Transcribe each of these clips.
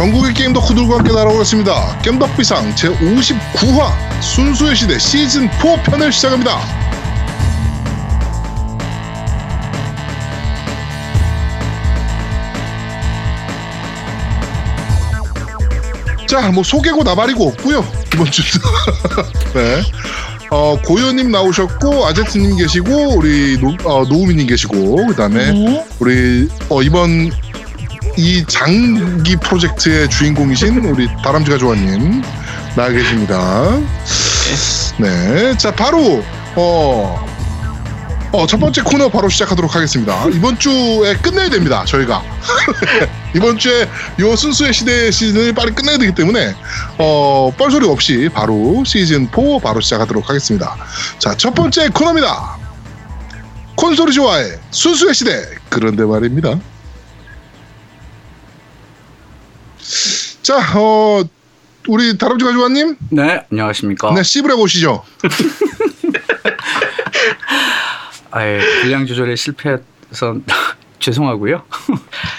전국의 게임 덕후들과 함께 날아오겠습니다. 겜덕 비상 제59화 순수의 시대 시즌4 편을 시작합니다. 자, 뭐 소개고 나발이고 없고요. 이번 주도. 네. 어, 고현님 나오셨고 아제트님 계시고 우리 노, 어, 노우미님 계시고 그다음에 네. 우리 어, 이번 이 장기 프로젝트의 주인공이신 우리 다람쥐가 조아님 나와 계십니다. 네, 자 바로 어, 어, 첫 번째 코너 바로 시작하도록 하겠습니다. 이번 주에 끝내야 됩니다. 저희가 이번 주에 요 순수의 시대 시즌을 빨리 끝내야 되기 때문에 어, 뻘소리 없이 바로 시즌 4 바로 시작하도록 하겠습니다. 자, 첫 번째 코너입니다. 콘솔이 좋아해 순수의 시대 그런데 말입니다. 자, 어, 우리 다람쥐 가져와님, 네, 안녕하십니까. 네, 씹을 해보시죠. 아예 분량 조절에 실패해서 죄송하고요.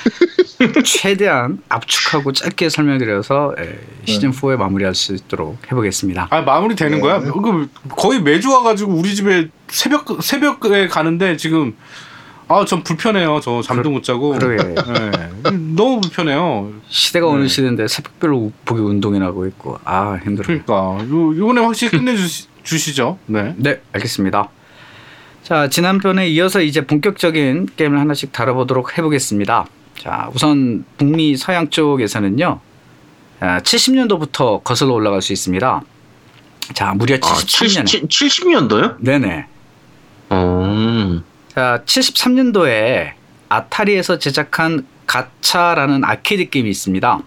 최대한 압축하고 짧게 설명드려서 예, 시즌 4에 마무리할 수 있도록 해보겠습니다. 아 마무리 되는 네. 거야? 그 거의 매주 와가지고 우리 집에 새벽 새벽에 가는데 지금 아 전 불편해요. 저 잠도 못 자고. 그러게. 네. 너무 불편해요. 시대가 네. 어느 시대인데 새벽별로 보기 운동이나 하고 있고 아 힘들어요. 그러니까 요 요번에 확실히 끝내 주시, 주시죠. 네. 네, 알겠습니다. 자, 지난 편에 이어서 이제 본격적인 게임을 하나씩 다뤄보도록 해보겠습니다. 자, 우선 북미 서양 쪽에서는요, 70년도부터 거슬러 올라갈 수 있습니다. 자, 무려 아, 73년에. 70, 년도요 네네. 어. 자, 73년도에 아타리에서 제작한 Gotcha라는 아케이드 게임이 있습니다.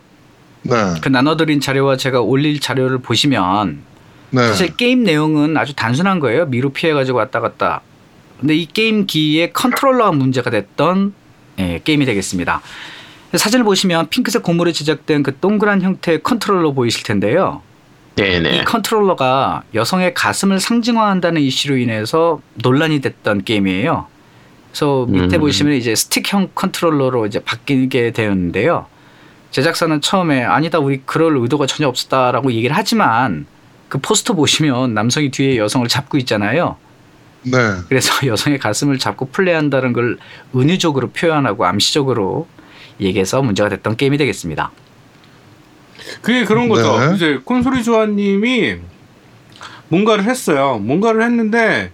네, 그 나눠드린 자료와 제가 올릴 자료를 보시면 네, 사실 게임 내용은 아주 단순한 거예요. 미로 피해가지고 왔다 갔다. 근데 이 게임기의 컨트롤러가 문제가 됐던 예, 게임이 되겠습니다. 사진을 보시면 핑크색 고무로 제작된 그 동그란 형태의 컨트롤러 보이실 텐데요. 네네. 이 컨트롤러가 여성의 가슴을 상징화한다는 이슈로 인해서 논란이 됐던 게임이에요. 그래서 밑에 음. 보시면 이제 스틱형 컨트롤러로 이제 바뀌게 되었는데요. 제작사는 처음에 아니다 우리 그럴 의도가 전혀 없었다라고 얘기를 하지만 그 포스터 보시면 남성이 뒤에 여성을 잡고 있잖아요. 네. 그래서 여성의 가슴을 잡고 플레이한다는 걸 은유적으로 표현하고 암시적으로 얘기해서 문제가 됐던 게임이 되겠습니다. 그게 그런 거죠. 네. 이제 콘솔이 조아님이 뭔가를 했어요. 뭔가를 했는데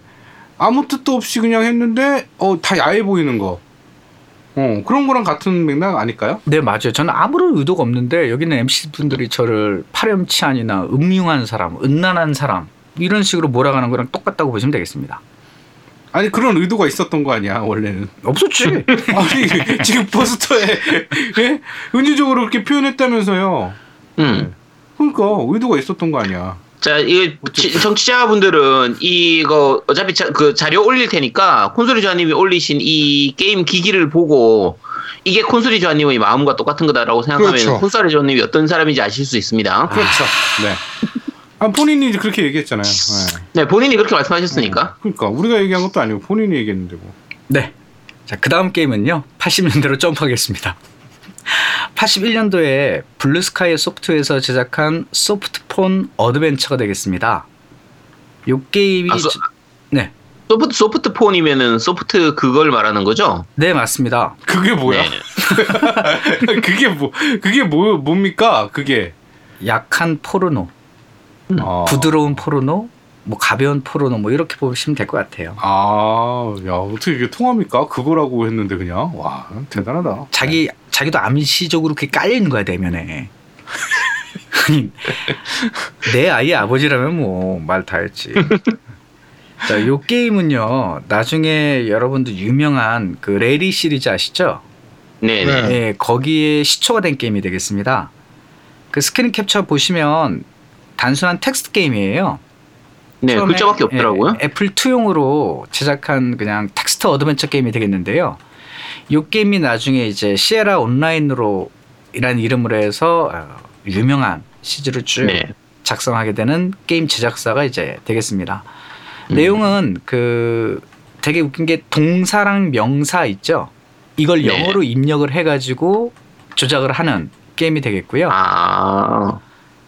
아무 뜻도 없이 그냥 했는데 어 다 야해 보이는 거. 어 그런 거랑 같은 맥락 아닐까요? 네, 맞아요. 저는 아무런 의도가 없는데 여기는 MC 분들이 저를 파렴치한이나 음흉한 사람, 음란한 사람 이런 식으로 몰아가는 거랑 똑같다고 보시면 되겠습니다. 아니 그런 의도가 있었던 거 아니야 원래는. 없었지. 아니 지금 포스터에 예? 은유적으로 그렇게 표현했다면서요. 음. 그러니까 의도가 있었던 거 아니야. 자, 이 지- 정치자분들은 이거 어차피 자, 그 자료 올릴 테니까 콘솔이 조아님이 올리신 이 게임 기기를 보고 이게 콘솔이 조아님의 마음과 똑같은 거다라고 생각하면 그렇죠. 콘솔이 조아님이 어떤 사람인지 아실 수 있습니다. 그렇죠. 네. 아 본인이 이제 그렇게 얘기했잖아요. 네. 네, 본인이 그렇게 말씀하셨으니까. 그러니까 우리가 얘기한 것도 아니고 본인이 얘기했는데 뭐. 네. 자, 그 다음 게임은요. 80년대로 점프하겠습니다. 81년도에 Blue Sky Soft에서 제작한 Softporn Adventure가 되겠습니다. 이 게임이 아, 소- 저- 네. soft softporn이면은 soft 그걸 말하는 거죠? 네, 맞습니다. 그게 뭐야? 네. 그게 뭐 그게 뭐 뭡니까? 그게 약한 포르노, 아. 부드러운 포르노, 뭐 가벼운 포르노 뭐 이렇게 보시면 될 것 같아요. 아, 야 어떻게 이게 통합니까? 그거라고 했는데 그냥 와 대단하다. 자기 자기도 암시적으로 그게 깔려 있는 거야 대면에. 아니, 내 아이 아버지라면 뭐 말 다 했지. 자, 요 게임은요. 나중에 여러분들 유명한 그 레리 시리즈 아시죠? 네, 네. 네. 예, 거기에 시초가 된 게임이 되겠습니다. 그 스크린 캡처 보시면 단순한 텍스트 게임이에요. 네, 글자밖에 없더라고요. 예, 애플 2용으로 제작한 그냥 텍스트 adventure 게임이 되겠는데요. 이 게임이 나중에 이제 Sierra Online으로 이란 이름으로 해서 어, 유명한 시리즈를 쭉 네. 작성하게 되는 게임 제작사가 이제 되겠습니다. 음. 내용은 그 되게 웃긴 게 동사랑 명사 있죠. 이걸 네. 영어로 입력을 해가지고 조작을 하는 게임이 되겠고요. 아,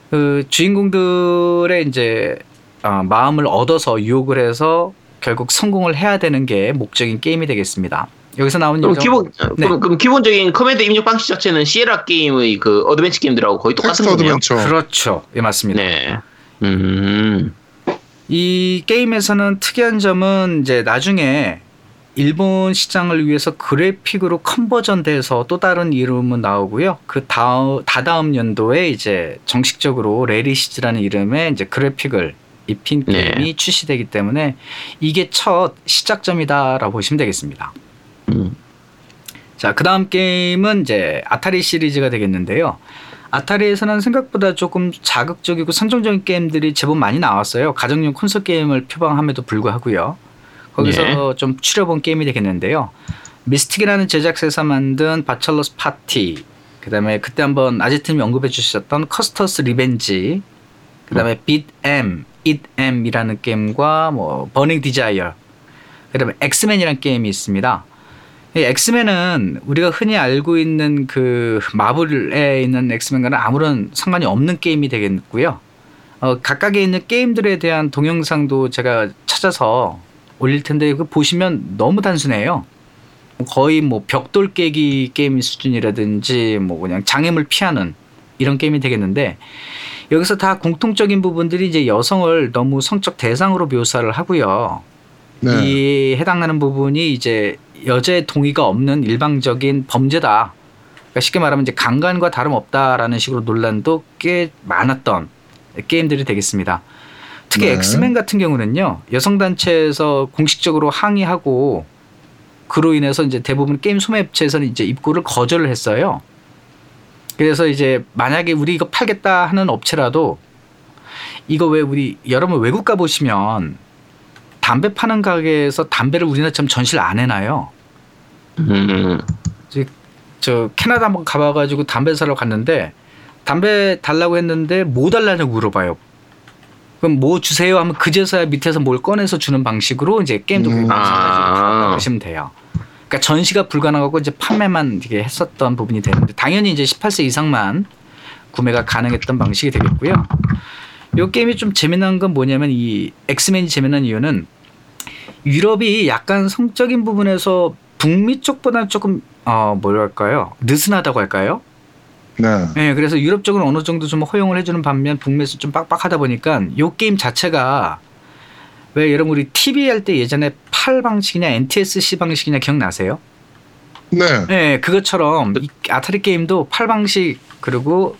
그 주인공들의 이제 어, 마음을 얻어서 유혹을 해서 결국 성공을 해야 되는 게 목적인 게임이 되겠습니다. 여기서 나온 그럼 요정- 기본 네. 그럼, 그럼 기본적인 command 입력 방식 자체는 Sierra 게임의 그 adventure 게임들하고 거의 똑같은 텍스트 거네요. 그렇죠. 예 맞습니다. 네. 음. 이 게임에서는 특이한 점은 이제 나중에 일본 시장을 위해서 그래픽으로 컨버전돼서 또 다른 이름은 나오고요. 그 다음 다다음 연도에 이제 정식적으로 레리시즈라는 이름의 이제 그래픽을 입힌 네. 게임이 출시되기 때문에 이게 첫 시작점이다라고 보시면 되겠습니다. 음. 자, 그 다음 게임은 이제 아타리 시리즈가 되겠는데요. Atari에서는 생각보다 조금 자극적이고 선정적인 게임들이 제법 많이 나왔어요. 가정용 콘솔 게임을 표방함에도 불구하고요. 거기서 네. 좀 추려본 게임이 되겠는데요. Mystique이라는 제작사에서 만든 Bachelor's Party, 그 다음에 그때 한번 아제트님이 언급해 주셨던 Custer's Revenge, 그 다음에 빛 엠, itm이라는 게임과 뭐 Burning Desire, 그 다음에 X-Man이라는 게임이 있습니다. 이 엑스맨은 우리가 흔히 알고 있는 그 마블에 있는 엑스맨과는 아무런 상관이 없는 게임이 되겠고요. 어, 각각에 있는 게임들에 대한 동영상도 제가 찾아서 올릴 텐데 그 보시면 너무 단순해요. 거의 뭐 벽돌 깨기 게임 수준이라든지 뭐 그냥 장애물 피하는 이런 게임이 되겠는데 여기서 다 공통적인 부분들이 이제 여성을 너무 성적 대상으로 묘사를 하고요. 네. 이 해당하는 부분이 이제 여자의 동의가 없는 일방적인 범죄다. 그러니까 쉽게 말하면 이제 강간과 다름없다라는 식으로 논란도 꽤 많았던 게임들이 되겠습니다. 특히 네. X-Man 같은 경우는요 여성 단체에서 공식적으로 항의하고 그로 인해서 이제 대부분 게임 소매 업체에서는 이제 입고를 거절을 했어요. 그래서 이제 만약에 우리 이거 팔겠다 하는 업체라도 이거 왜 우리 여러분 외국 가 보시면 담배 파는 가게에서 담배를 우리나라처럼 전시를 안 해놔요. 음. 저 캐나다 한번 가봐가지고 담배 사러 갔는데 담배 달라고 했는데 뭐 달라냐고 물어봐요. 그럼 뭐 주세요 하면 그제서야 밑에서 뭘 꺼내서 주는 방식으로 이제 게임도 음. 마찬가지로 아. 돼요. 그러니까 전시가 불가능하고 이제 판매만 이게 했었던 부분이 되는데 당연히 이제 18세 이상만 구매가 가능했던 방식이 되겠고요. 이 게임이 좀 재미난 건 뭐냐면 이 엑스맨이 재미난 이유는 유럽이 약간 성적인 부분에서 북미 쪽보다는 조금 어 뭐랄까요 느슨하다고 할까요? 네. 네, 그래서 유럽 쪽은 어느 정도 좀 허용을 해주는 반면 북미에서 좀 빡빡하다 보니까 요 게임 자체가 왜 여러분 우리 TV 할 때 예전에 팔 방식이냐 NTSC 방식이냐 기억나세요? 네. 네, 그것처럼 이 Atari 게임도 PAL 방식 그리고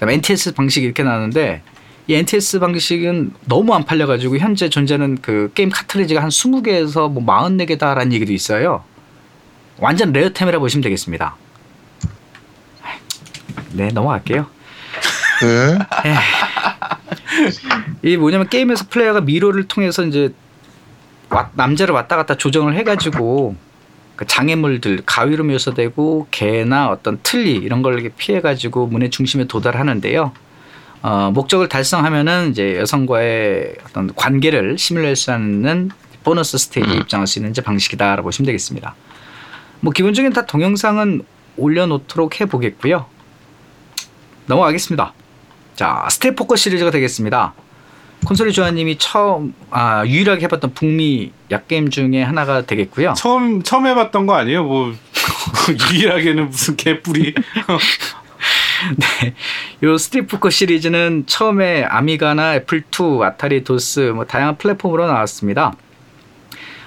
NTSC 방식 이렇게 나왔는데 이 NTSC 방식은 너무 안 팔려가지고 현재 존재하는 그 게임 카트리지가 한 20개에서 뭐 44개다라는 얘기도 있어요. 완전 rare템이라 보시면 되겠습니다. 네, 넘어갈게요. 네. 이 뭐냐면 게임에서 플레이어가 미로를 통해서 이제 와- 남자를 왔다 갔다 조정을 해가지고 그 장애물들 가위로 묘사되고 개나 어떤 틀니 이런 걸 피해가지고 문의 중심에 도달하는데요. 어, 목적을 달성하면은 이제 여성과의 어떤 관계를 시뮬레이션하는 보너스 스테이지 입장할 수 있는 방식이다라고 보시면 되겠습니다. 뭐 기본적인 다 동영상은 올려놓도록 해보겠고요. 넘어가겠습니다. 자, 스테포커 시리즈가 되겠습니다. 콘솔이 조아님이 처음 아, 유일하게 해봤던 북미 야게임 중에 하나가 되겠고요. 처음 처음 해봤던 거 아니에요? 뭐 유일하게는 무슨 개뿔이. 네, 요 Strip Poker 시리즈는 처음에 Amiga나 Apple 2, Atari DOS 뭐 다양한 플랫폼으로 나왔습니다.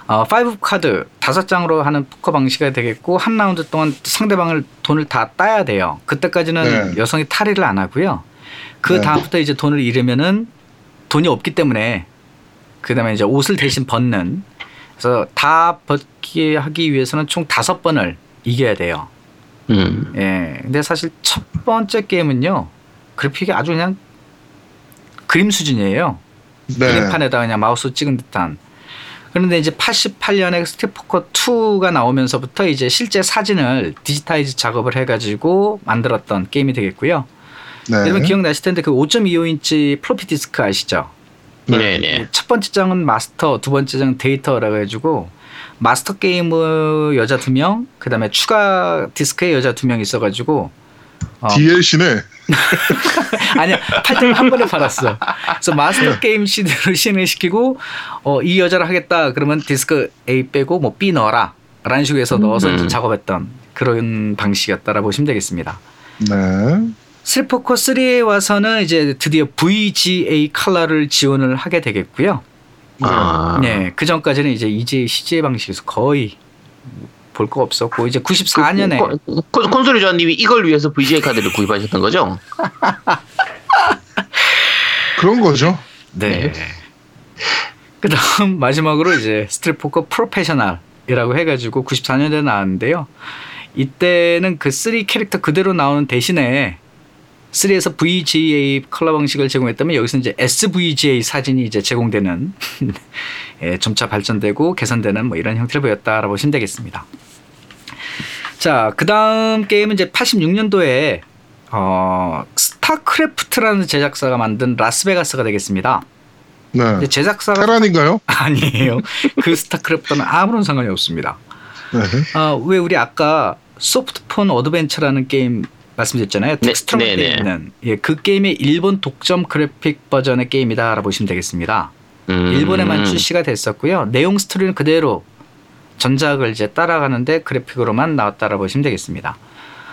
어, 5 카드 다섯 장으로 하는 포커 방식이 되겠고 한 라운드 동안 상대방을 돈을 다 따야 돼요. 그때까지는 네. 여성이 탈의를 안 하고요. 그 네. 다음부터 이제 돈을 잃으면은 돈이 없기 때문에 그다음에 이제 옷을 대신 벗는 그래서 다 벗기 하기 위해서는 총 다섯 번을 이겨야 돼요. 음. 예. 근데 사실 첫 번째 게임은요. 그래픽이 아주 그냥 그림 수준이에요. 네. 그림판에다 그냥 마우스 찍은 듯한. 그런데 이제 88년에 Strip Poker 2가 나오면서부터 이제 실제 사진을 digitize 작업을 해가지고 만들었던 게임이 되겠고요. 네. 여러분 기억나실 텐데 그 5.25인치 플로피 디스크 아시죠? 네, 네. 첫 번째 장은 마스터, 두 번째 장은 데이터라고 해가지고 마스터 게임의 여자 두 명, 그 다음에 추가 디스크의 여자 두 명 있어가지고 어. DLC네. 아니야 팔한 번에 팔았어. 그래서 마스터 게임 CD를 실행시키고 어, 이 여자를 하겠다 그러면 디스크 A 빼고 뭐 B 넣어라 라는 식으로 해서 넣어서 음. 작업했던 그런 방식이었다라 보시면 되겠습니다. 네. Strip Poker 3에 와서는 이제 드디어 VGA 컬러를 지원을 하게 되겠고요. 아. 네, 그 전까지는 이제 EGA, CGA 방식에서 거의 볼 거 없었고 이제 94년에 콘- 콘- 콘솔이 조아님이 이걸 위해서 VGA 카드를 구입하셨던 거죠? 그런 거죠. 네. 그다음 마지막으로 이제 Strip Poker Professional이라고 해가지고 94년에 나왔는데요. 이때는 그 3 캐릭터 그대로 나오는 대신에 3에서 VGA 컬러 방식을 제공했다면 여기서 이제 SVGA 사진이 이제 제공되는 예, 점차 발전되고 개선되는 뭐 이런 형태를 보였다라고 보시면 되겠습니다. 자, 그 다음 게임은 이제 86년도에 어, StarCraft라는 제작사가 만든 라스베가스가 되겠습니다. 네. 제작사가 Terran인가요? 아니에요. 그 스타크래프트는 아무런 상관이 없습니다. 네. 아, 왜 우리 아까 Softporn Adventure라는 게임 말씀드렸잖아요. 네, 텍스트로 네, 되어 네. 있는 예, 그 게임의 일본 독점 그래픽 버전의 게임이다라고 보시면 되겠습니다. 음. 일본에만 출시가 됐었고요. 내용 스토리는 그대로 전작을 이제 따라가는데 그래픽으로만 나왔다라고 보시면 되겠습니다.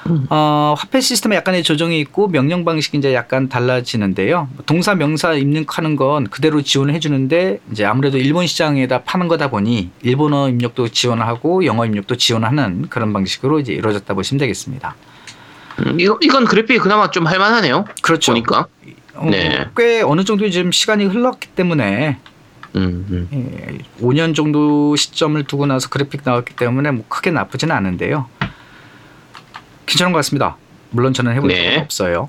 음. 어, 화폐 시스템에 약간의 조정이 있고 명령 방식이 이제 약간 달라지는데요. 동사 명사 입력하는 건 그대로 지원을 해주는데 이제 아무래도 일본 시장에다 파는 거다 보니 일본어 입력도 지원을 하고 영어 입력도 지원하는 그런 방식으로 이제 이루어졌다 보시면 되겠습니다. 음, 이거, 이건 그래픽이 그나마 좀 할만하네요. 그렇죠. 보니까. 어, 네. 꽤 어느 정도 지금 시간이 흘렀기 때문에 음, 음. 예, 5년 정도 시점을 두고 나서 그래픽 나왔기 때문에 뭐 크게 나쁘지는 않은데요. 괜찮은 것 같습니다. 물론 저는 해본 네. 적은 없어요.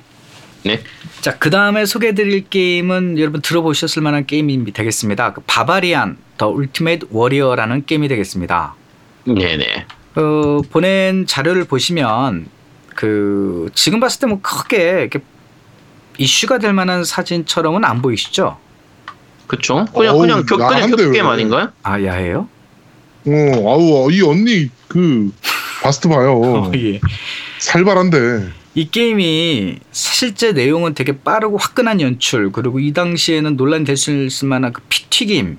네. 자, 그 다음에 소개해드릴 게임은 여러분 들어보셨을 만한 게임이 되겠습니다. 그 Barbarian The Ultimate Warrior라는 게임이 되겠습니다. 네네. 어, 보낸 자료를 보시면 그 지금 봤을 때 뭐 크게 이렇게 이슈가 될 만한 사진처럼은 안 보이시죠? 그쵸? 그냥, 어우, 그냥, 격, 그냥 격게임. 아닌가요? 아 야해요? 어, 아우, 이 언니 그 바스트 봐요. 예. 살벌한데. 이 게임이 실제 내용은 되게 빠르고 화끈한 연출 그리고 이 당시에는 논란이 될수 있을 만한 그 피튀김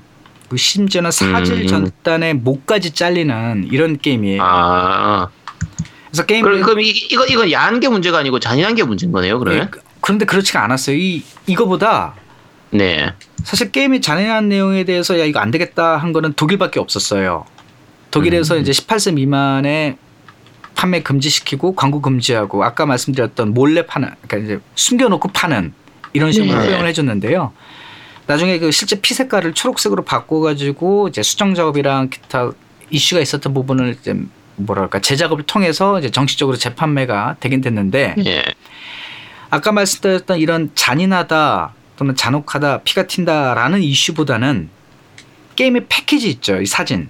그 심지어는 사질 음. 전단의 목까지 잘리는 이런 게임이에요. 아. 그래서 게임 그럼, 그럼 이, 이거, 이건 야한 게 문제가 아니고 잔인한 게 문제인 거네요, 그러면? 그런데 그렇지가 않았어요. 이 이거보다 네. 사실 게임이 잔인한 내용에 대해서 야 이거 안 되겠다 한 거는 독일밖에 없었어요. 독일에서 음. 이제 18세 미만의 판매 금지시키고 광고 금지하고 아까 말씀드렸던 몰래 파는 그러니까 이제 숨겨놓고 파는 이런 식으로 네. 허용을 해줬는데요. 나중에 그 실제 피 색깔을 초록색으로 바꿔가지고 이제 수정 작업이랑 기타 이슈가 있었던 부분을 이제 뭐랄까 재작업을 통해서 이제 정식적으로 재판매가 되긴 됐는데 예. 아까 말씀드렸던 이런 잔인하다 또는 잔혹하다 피가 튄다라는 이슈보다는 게임의 패키지 있죠 이 사진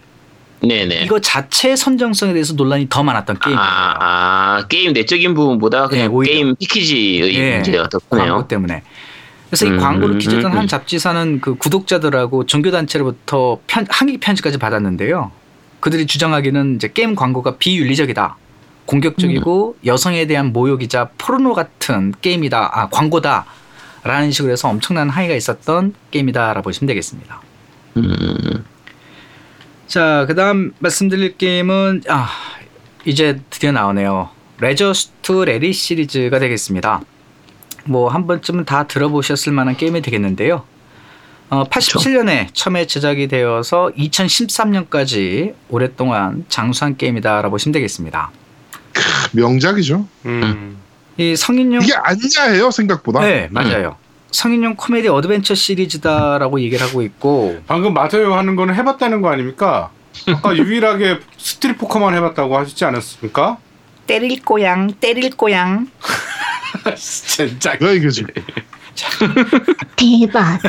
네네. 이거 자체의 선정성에 대해서 논란이 더 많았던 게임이에요 아, 아, 게임 내적인 부분보다 그냥 네. 게임 패키지의 예, 문제가 더 광고 크네요. 때문에 그래서 이 음, 광고를 기재했던 음, 한 음. 잡지사는 그 구독자들하고 종교단체로부터 편, 항의 편지까지 받았는데요 그들이 주장하기는 이제 게임 광고가 비윤리적이다 공격적이고 음. 여성에 대한 모욕이자 포르노 같은 게임이다 아 광고다 라는 식으로 해서 엄청난 항의가 있었던 게임이다라고 보시면 되겠습니다 음, 자, 그다음 말씀드릴 게임은 아, 이제 드디어 나오네요. Leisure Suit Larry 시리즈가 되겠습니다. 뭐 한 번쯤은 다 들어보셨을 만한 게임이 되겠는데요. 어, 87년에 처음에 제작이 되어서 2013년까지 오랫동안 장수한 게임이다라고 보시면 되겠습니다. 명작이죠. 음. 이 성인용 이게 안 야해요 생각보다. 네, 맞아요. 성인용 코미디 어드벤처 시리즈다라고 얘기를 하고 있고 방금 맞아요 하는 거는 해봤다는 거 아닙니까? 아까 유일하게 스트릿 포커만 해봤다고 하시지 않았습니까? 때릴 꼬양, 때릴 꼬양. 진짜. 이게 지금. 대박.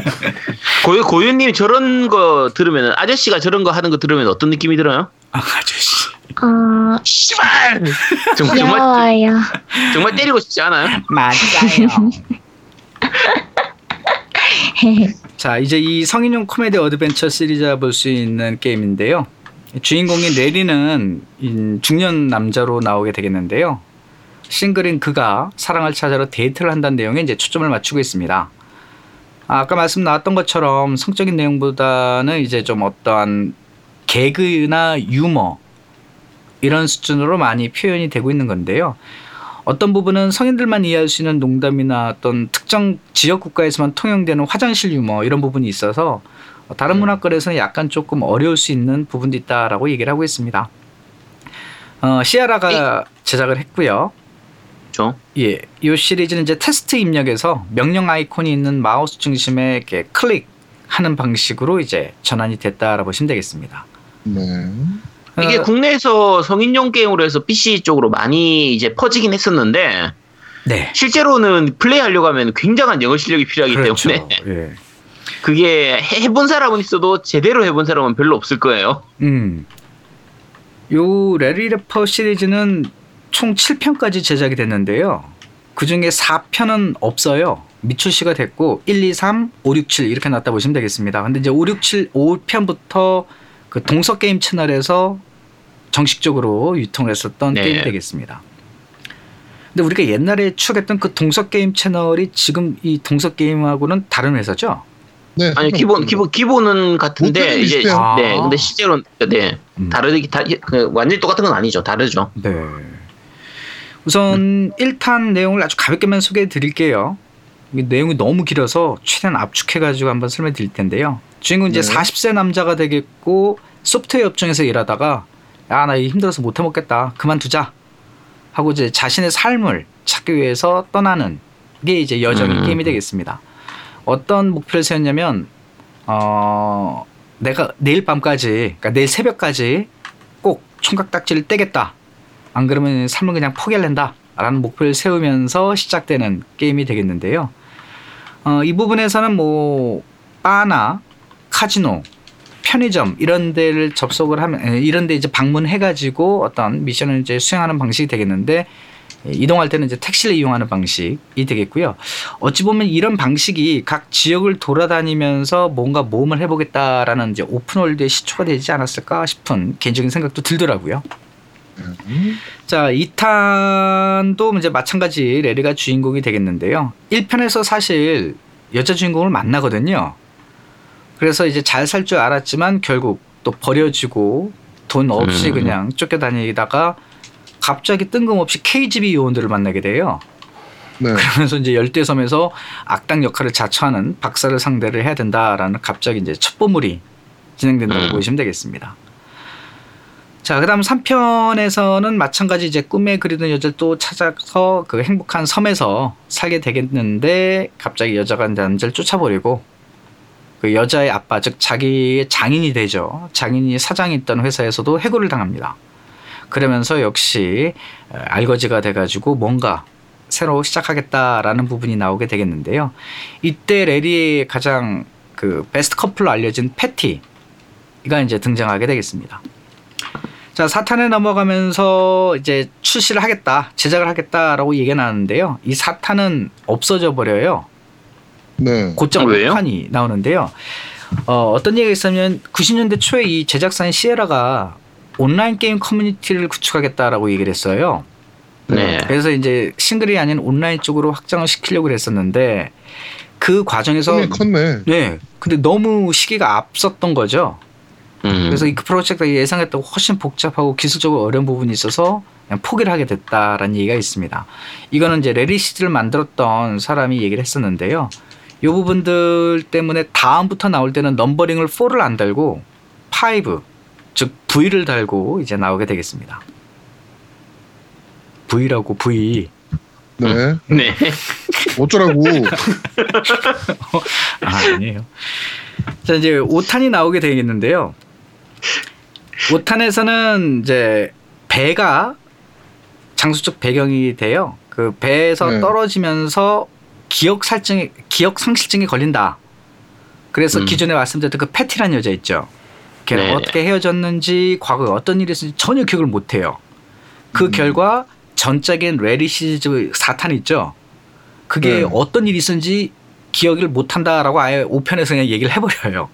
고유 고유님 저런 거 들으면 아저씨가 저런 거 하는 거 들으면 어떤 느낌이 들어요? 아, 아저씨. 어, 씨발. 정- 정말 귀여워요. 정말 때리고 싶지 않아요? 맞아요. 자 이제 이 성인용 코미디 어드벤처 시리즈 볼 수 있는 게임인데요. 주인공인 레리는 이 중년 남자로 나오게 되겠는데요. 싱글인 그가 사랑을 찾아러 데이트를 한다는 내용에 이제 초점을 맞추고 있습니다. 아, 아까 말씀 나왔던 것처럼 성적인 내용보다는 이제 좀 어떠한 개그나 유머 이런 수준으로 많이 표현이 되고 있는 건데요. 어떤 부분은 성인들만 이해할 수 있는 농담이나 어떤 특정 지역 국가에서만 통용되는 화장실 유머 이런 부분이 있어서 다른 네. 문화권에서는 약간 조금 어려울 수 있는 부분도 있다라고 얘기를 하고 있습니다. 어, 시아라가 제작을 했고요. 그렇죠. 예, 이 시리즈는 이제 테스트 입력에서 명령 아이콘이 있는 마우스 중심에 이렇게 클릭하는 방식으로 이제 전환이 됐다라고 보시면 되겠습니다. 네. 이게 어, 국내에서 성인용 게임으로 해서 PC 쪽으로 많이 이제 퍼지긴 했었는데 네. 실제로는 플레이하려고 하면 굉장한 영어 실력이 필요하기 그렇죠. 때문에 예. 그게 해- 해본 사람은 있어도 제대로 해본 사람은 별로 없을 거예요. 음. 요 레리 레퍼 시리즈는 총 7편까지 제작이 됐는데요. 그 중에 4편은 없어요. 미출시가 됐고 1, 2, 3, 5, 6, 7 이렇게 났다 보시면 되겠습니다. 근데 이제 5, 6, 7, 5편부터 그 동서 게임 채널에서 정식적으로 유통을 했었던 네. 게임이 되겠습니다. 근데 우리가 옛날에 추억했던 그 동서 게임 채널이 지금 이 동서 게임하고는 다른 회사죠? 네. 아니 기본 기본 기본은 같은데 이제 비슷해요. 아. 네 근데 실제로는 네 음. 다르기 다 그, 완전히 똑같은 건 아니죠 다르죠. 네. 우선 1탄 내용을 아주 가볍게만 소개해 드릴게요. 이 내용이 너무 길어서 최대한 압축해 가지고 한번 설명해 드릴 텐데요. 주인공 이제 네. 40세 남자가 되겠고 소프트웨어 업종에서 일하다가 야나 힘들어서 못해 먹겠다. 그만두자. 하고 이제 자신의 삶을 찾기 위해서 떠나는 게 이제 여정의 음. 게임이 되겠습니다. 어떤 목표를 세웠냐면 어 내가 내일 밤까지 그러니까 내일 새벽까지 꼭 총각 딱지를 떼겠다. 안 그러면 삶을 그냥 포기할랜다. 라는 목표를 세우면서 시작되는 게임이 되겠는데요. 어, 이 부분에서는 뭐 바나 카지노, 편의점 이런 데를 접속을 하면 에, 이런 데 이제 방문해 가지고 어떤 미션을 이제 수행하는 방식이 되겠는데 에, 이동할 때는 이제 택시를 이용하는 방식이 되겠고요. 어찌 보면 이런 방식이 각 지역을 돌아다니면서 뭔가 모험을 해보겠다라는 이제 오픈월드의 시초가 되지 않았을까 싶은 개인적인 생각도 들더라고요. 음. 자, 2탄도 이제 마찬가지 레리가 주인공이 되겠는데요. 1편에서 사실 여자 주인공을 만나거든요. 그래서 이제 잘 살 줄 알았지만 결국 또 버려지고 돈 없이 음. 그냥 쫓겨다니다가 갑자기 뜬금없이 KGB 요원들을 만나게 돼요. 네. 그러면서 이제 열대섬에서 악당 역할을 자처하는 박사를 상대를 해야 된다라는 갑자기 이제 첩보물이 진행된다고 음. 보시면 되겠습니다. 자, 그다음 3편에서는 마찬가지 이제 꿈에 그리던 여자를 또 찾아서 그 행복한 섬에서 살게 되겠는데 갑자기 여자가 남자를 쫓아버리고 그 여자의 아빠 즉 자기의 장인이 되죠. 장인이 사장이 있던 회사에서도 해고를 당합니다. 그러면서 역시 어, 알거지가 돼가지고 뭔가 새로 시작하겠다라는 부분이 나오게 되겠는데요. 이때 레리의 가장 그 베스트 커플로 알려진 패티가 이제 등장하게 되겠습니다. 자, 사탄에 넘어가면서 이제 출시를 하겠다, 제작을 하겠다라고 얘기가 나는데요. 이 사탄은 없어져 버려요. 네. 곧장 어, 왜요? 판이 나오는데요. 어, 어떤 얘기가 있었냐면 90년대 초에 이 제작사인 시에라가 온라인 게임 커뮤니티를 구축하겠다라고 얘기를 했어요. 네. 그래서 이제 싱글이 아닌 온라인 쪽으로 확장을 시키려고 했었는데 그 과정에서 꿈이 컸네. 네, 근데 너무 시기가 앞섰던 거죠. 음. 그래서 이 프로젝트가 예상했던 훨씬 복잡하고 기술적으로 어려운 부분이 있어서 그냥 포기를 하게 됐다라는 얘기가 있습니다. 이거는 이제 레리시드를 만들었던 사람이 얘기를 했었는데요. 이 부분들 때문에 다음부터 나올 때는 넘버링을 4를 안 달고 5, 즉 V를 달고 이제 나오게 되겠습니다. V라고 V. 네. 네. 어쩌라고. 아, 아니에요. 자, 이제 5탄이 나오게 되겠는데요. 5탄에서는 이제 배가 장수적 배경이 돼요. 그 배에서 네. 떨어지면서 기억 살증 기억 상실증이 걸린다. 그래서 음. 기존에 말씀드렸던 그 패티란 여자 있죠. 걔는 네. 어떻게 헤어졌는지 과거에 어떤 일이 있었는지 전혀 기억을 못 해요. 그 음. 결과 전작인 레리 시리즈 4탄 있죠. 그게 네. 어떤 일이 있었는지 기억을 못 한다라고 아예 5편에서 그냥 얘기를 해버려요.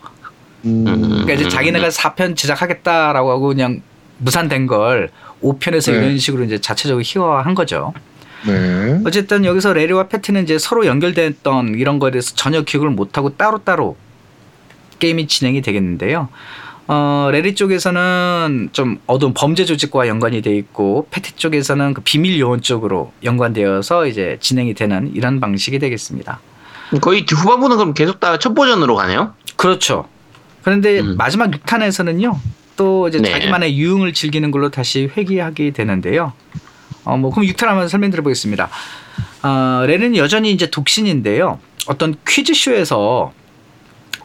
음. 그러니까 이제 음. 자기네가 4편 제작하겠다라고 하고 그냥 무산된 걸 5편에서 네. 이런 식으로 이제 자체적으로 희화화한 거죠. 네. 어쨌든 여기서 레리와 패티는 이제 서로 연결됐던 이런 거에 대해서 전혀 기억을 못하고 따로따로 게임이 진행이 되겠는데요. 어, 레리 쪽에서는 좀 어두운 범죄 조직과 연관이 돼 있고 패티 쪽에서는 그 비밀 요원 쪽으로 연관되어서 이제 진행이 되는 이런 방식이 되겠습니다. 거의 후반부는 그럼 계속 다 첫 버전으로 가네요. 그렇죠. 그런데 음. 마지막 6탄에서는요. 또 이제 네. 자기만의 유흥을 즐기는 걸로 다시 회귀하게 되는데요. 어, 뭐 그럼 6탄 한번 설명드려 보겠습니다. 어, 레는 여전히 이제 독신인데요. 어떤 퀴즈쇼에서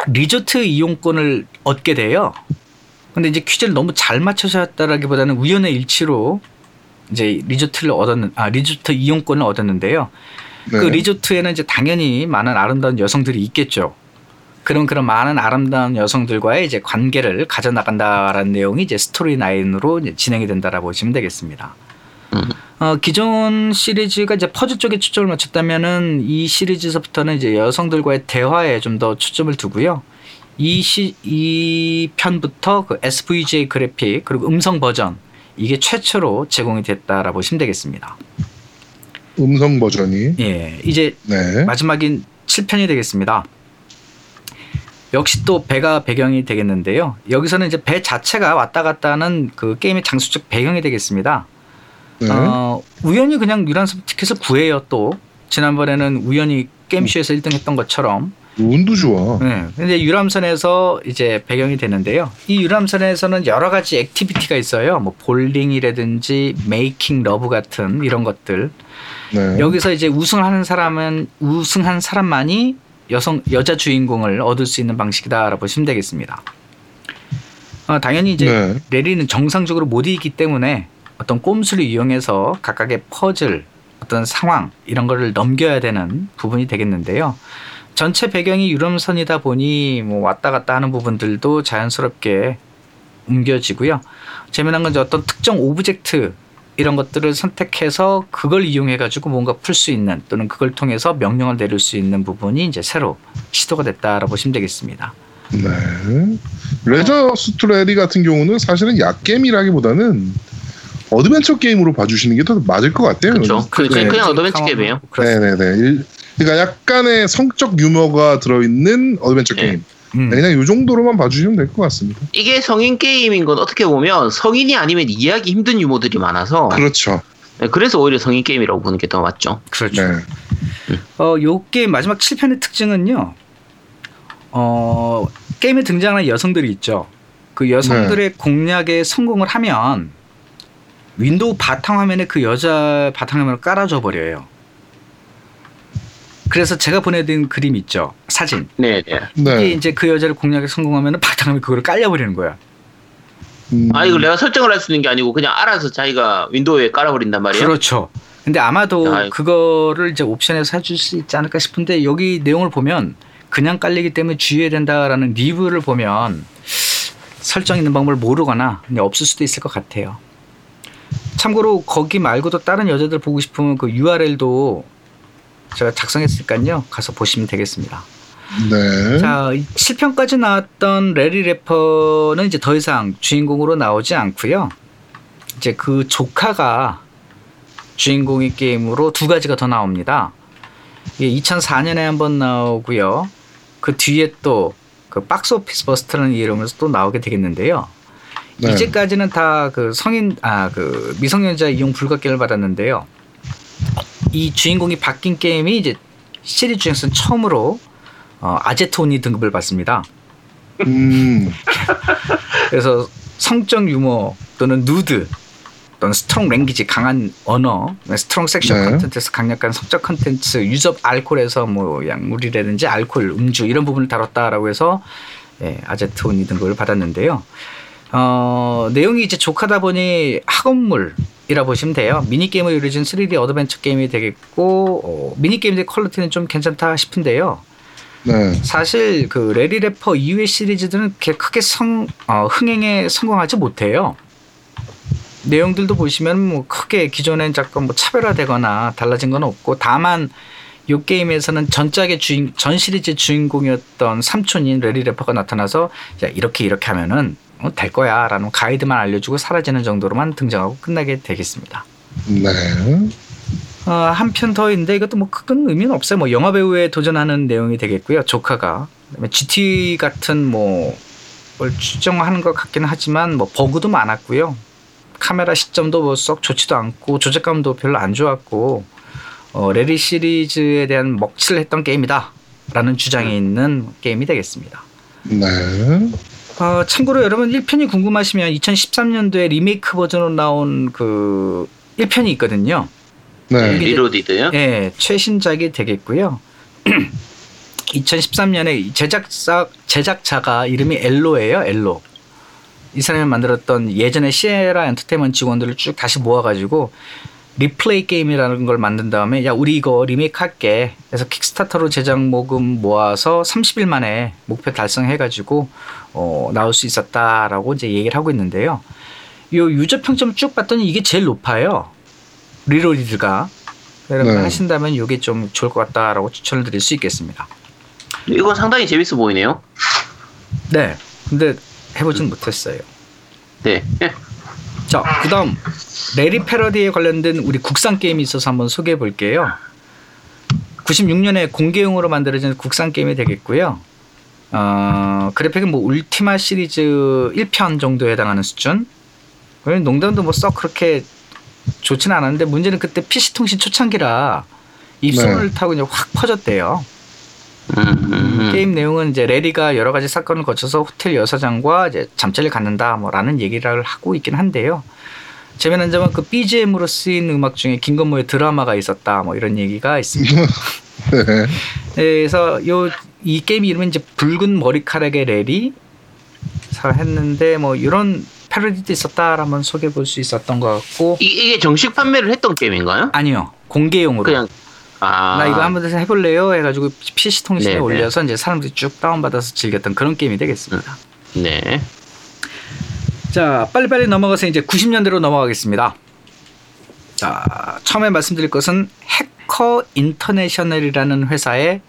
리조트 이용권을 얻게 돼요. 근데 이제 퀴즈를 너무 잘 맞춰셨다라기보다는 우연의 일치로 이제 리조트를 얻었는 아 리조트 이용권을 얻었는데요. 네. 그 리조트에는 이제 당연히 많은 아름다운 여성들이 있겠죠. 그런 그런 많은 아름다운 여성들과의 이제 관계를 가져나간다라는 내용이 이제 스토리 라인으로 이제 진행이 된다라고 보시면 되겠습니다. 음. 어, 기존 시리즈가 이제 퍼즐 쪽에 초점을 맞췄다면은 이 시리즈에서부터는 이제 여성들과의 대화에 좀 더 초점을 두고요. 이 시, 이 편부터 그 SVGA 그래픽 그리고 음성 버전 이게 최초로 제공이 됐다라고 보시면 되겠습니다. 음성 버전이. 예, 이제 네. 마지막인 7편이 되겠습니다. 역시 또 배가 배경이 되겠는데요. 여기서는 이제 배 자체가 왔다 갔다 하는 그 게임의 장소적 배경이 되겠습니다. 네. 어, 우연히 그냥 유람선 티켓을 구해요 또. 지난번에는 우연히 게임쇼에서 1등 했던 것처럼. 운도 좋아. 네. 근데 유람선에서 이제 배경이 되는데요. 이 유람선에서는 여러 가지 activity가 있어요. 뭐 볼링이라든지 making love 같은 이런 것들. 네. 여기서 이제 우승하는 사람은 우승한 사람만이 여성 여자 주인공을 얻을 수 있는 방식이다라고 보시면 되겠습니다. 어, 당연히 이제 네. 레리는 정상적으로 못 이기기 때문에 어떤 꼼수를 이용해서 각각의 퍼즐, 어떤 상황 이런 거를 넘겨야 되는 부분이 되겠는데요. 전체 배경이 유람선이다 보니 뭐 왔다 갔다 하는 부분들도 자연스럽게 옮겨지고요. 재미난 건 이제 어떤 특정 object 이런 것들을 선택해서 그걸 이용해 가지고 뭔가 풀 수 있는 또는 그걸 통해서 명령을 내릴 수 있는 부분이 이제 새로 시도가 됐다라고 보시면 되겠습니다. 네. Leisure Suit Larry 같은 경우는 사실은 야겜이라기보다는 어드벤처 게임으로 봐주시는 게 더 맞을 것 같아요. 그렇죠. 그- 네. 그냥 어드벤처 게임이에요. 네네네. 일- 그러니까 약간의 성적 유머가 들어있는 어드벤처 네. 게임. 음. 그냥 이 정도로만 봐주시면 될 것 같습니다. 이게 성인 게임인 건 어떻게 보면 성인이 아니면 이해하기 힘든 유머들이 많아서 그렇죠. 네, 그래서 오히려 성인 게임이라고 보는 게 더 맞죠. 그렇죠. 네. 어, 요 게임 마지막 7편의 특징은요. 어, 게임에 등장하는 여성들이 있죠. 그 여성들의 공략에 성공을 하면 윈도우 바탕화면에 그 여자 바탕화면을 깔아줘 버려요. 그래서 제가 보내드린 그림 있죠. 사진. 네, 네. 이게 네. 이제 그 여자를 공략에 성공하면 바탕화면에 그걸 깔려버리는 거야. 음, 아 이걸 내가 설정을 할 수 있는 게 아니고 그냥 알아서 자기가 윈도우에 깔아버린단 말이에요. 그렇죠. 근데 아마도 아이. 그거를 이제 옵션에서 해줄 수 있지 않을까 싶은데 여기 내용을 보면 그냥 깔리기 때문에 주의해야 된다라는 리뷰를 보면 설정 있는 방법을 모르거나 그냥 없을 수도 있을 것 같아요. 참고로 거기 말고도 다른 여자들 보고 싶으면 그 URL도 제가 작성했으니까요. 가서 보시면 되겠습니다. 네. 자, 7편까지 나왔던 레리 래퍼는 이제 더 이상 주인공으로 나오지 않고요. 이제 그 조카가 주인공의 게임으로 두 가지가 더 나옵니다. 이게 2004년에 한 번 나오고요. 그 뒤에 또 그 Box Office Bust라는 이름으로 또 나오게 되겠는데요. 네. 이제까지는 다 그 성인 아 그 미성년자 이용 불가결을 받았는데요. 이 주인공이 바뀐 게임이 이제 시리즈 중에서는 처음으로 어, adult only 등급을 받습니다. 음, 그래서 성적 유머 또는 누드 또는 strong language 강한 언어, strong sexual 네. contents에서 강력한 성적 컨텐츠, use of alcohol에서 뭐 약물이라든지 알코올, 음주 이런 부분을 다뤘다라고 해서 예, adult only 등급을 받았는데요. 어, 내용이 이제 조카다 보니 학원물 이라 보시면 돼요. 미니게임을 이루어진 3D 어드벤처 게임이 되겠고 어, 미니게임의 퀄리티는 좀 괜찮다 싶은데요. 네. 사실 그 레리 래퍼 이후의 시리즈들은 그렇게 크게 성, 어, 흥행에 성공하지 못해요. 내용들도 보시면 뭐 크게 기존엔 잠깐 뭐 차별화되거나 달라진 건 없고 다만 이 게임에서는 전작의 주인 전 시리즈 주인공이었던 삼촌인 레리 래퍼가 나타나서 야 이렇게 이렇게 하면은 어, 될 거야 라는 가이드만 알려주고 사라지는 정도로만 등장하고 끝나게 되겠습니다. 네. 어, 한편더 있는데 이것도 뭐 큰 의미는 없어요. 뭐 영화 배우에 도전하는 내용이 되겠고요. 조카가 그다음에 GT 같은 뭐뭘 추정하는 것 같기는 하지만 뭐 버그도 많았고요. 카메라 시점도 뭐 썩 좋지도 않고 조작감도 별로 안 좋았고 어, 레리 시리즈에 대한 먹칠을 했던 게임이다라는 주장이 있는 게임이 되겠습니다. 네. 어, 참고로 여러분 1편이 궁금하시면 2013년도에 리메이크 버전으로 나온 그 1편이 있거든요. 네. Reloaded요? 예, 최신작이 되겠고요. 2013년에 제작사 제작자가 이름이 Al Lowe예요. Al Lowe. 이 사람이 만들었던 예전에 Sierra Entertainment 직원들을 쭉 다시 모아가지고 Replay Games이라는 걸 만든 다음에 야 우리 이거 리메이크 할게. 그래서 Kickstarter로 제작 모금 모아서 30일 만에 목표 달성해가지고 어, 나올 수 있었다라고 이제 얘기를 하고 있는데요. 요 유저 평점 쭉 봤더니 이게 제일 높아요. 리로리드가 여러분 네. 하신다면 이게 좀 좋을 것 같다라고 추천을 드릴 수 있겠습니다. 이건 상당히 재밌어 보이네요. 네. 근데 해보진 못했어요. 네. 예. 자, 그다음 레리 패러디에 관련된 우리 국산 게임이 있어서 한번 소개해 볼게요. 96년에 공개용으로 만들어진 국산 게임이 되겠고요. 어, 그래픽은 뭐 울티마 시리즈 1편 정도에 해당하는 수준. 농담도 뭐 썩 그렇게 좋진 않았는데 문제는 그때 PC 통신 초창기라 입소문을 타고 이제 확 퍼졌대요. 음. 게임 내용은 이제 레리가 여러 가지 사건을 거쳐서 호텔 여사장과 이제 잠자리를 갖는다 뭐라는 얘기를 하고 있긴 한데요. 재미난 점은 그 BGM으로 쓰인 음악 중에 김건모의 드라마가 있었다 뭐 이런 얘기가 있습니다. 네. 그래서 요 이 게임 이름은 이제 붉은 머리카락의 레리 사 했는데 뭐 이런 패러디도 있었다를 한번 소개해 볼 수 있었던 것 같고 이, 이게 정식 판매를 했던 게임인가요? 아니요 공개용으로 그냥 아. 나 이거 한번 해볼래요 해가지고 PC 통신에 네네. 올려서 이제 사람들이 쭉 다운받아서 즐겼던 그런 게임이 되겠습니다. 네. 자, 빨리빨리 넘어가서 이제 90년대로 넘어가겠습니다. 자, 처음에 말씀드릴 것은 해커 인터내셔널이라는 회사의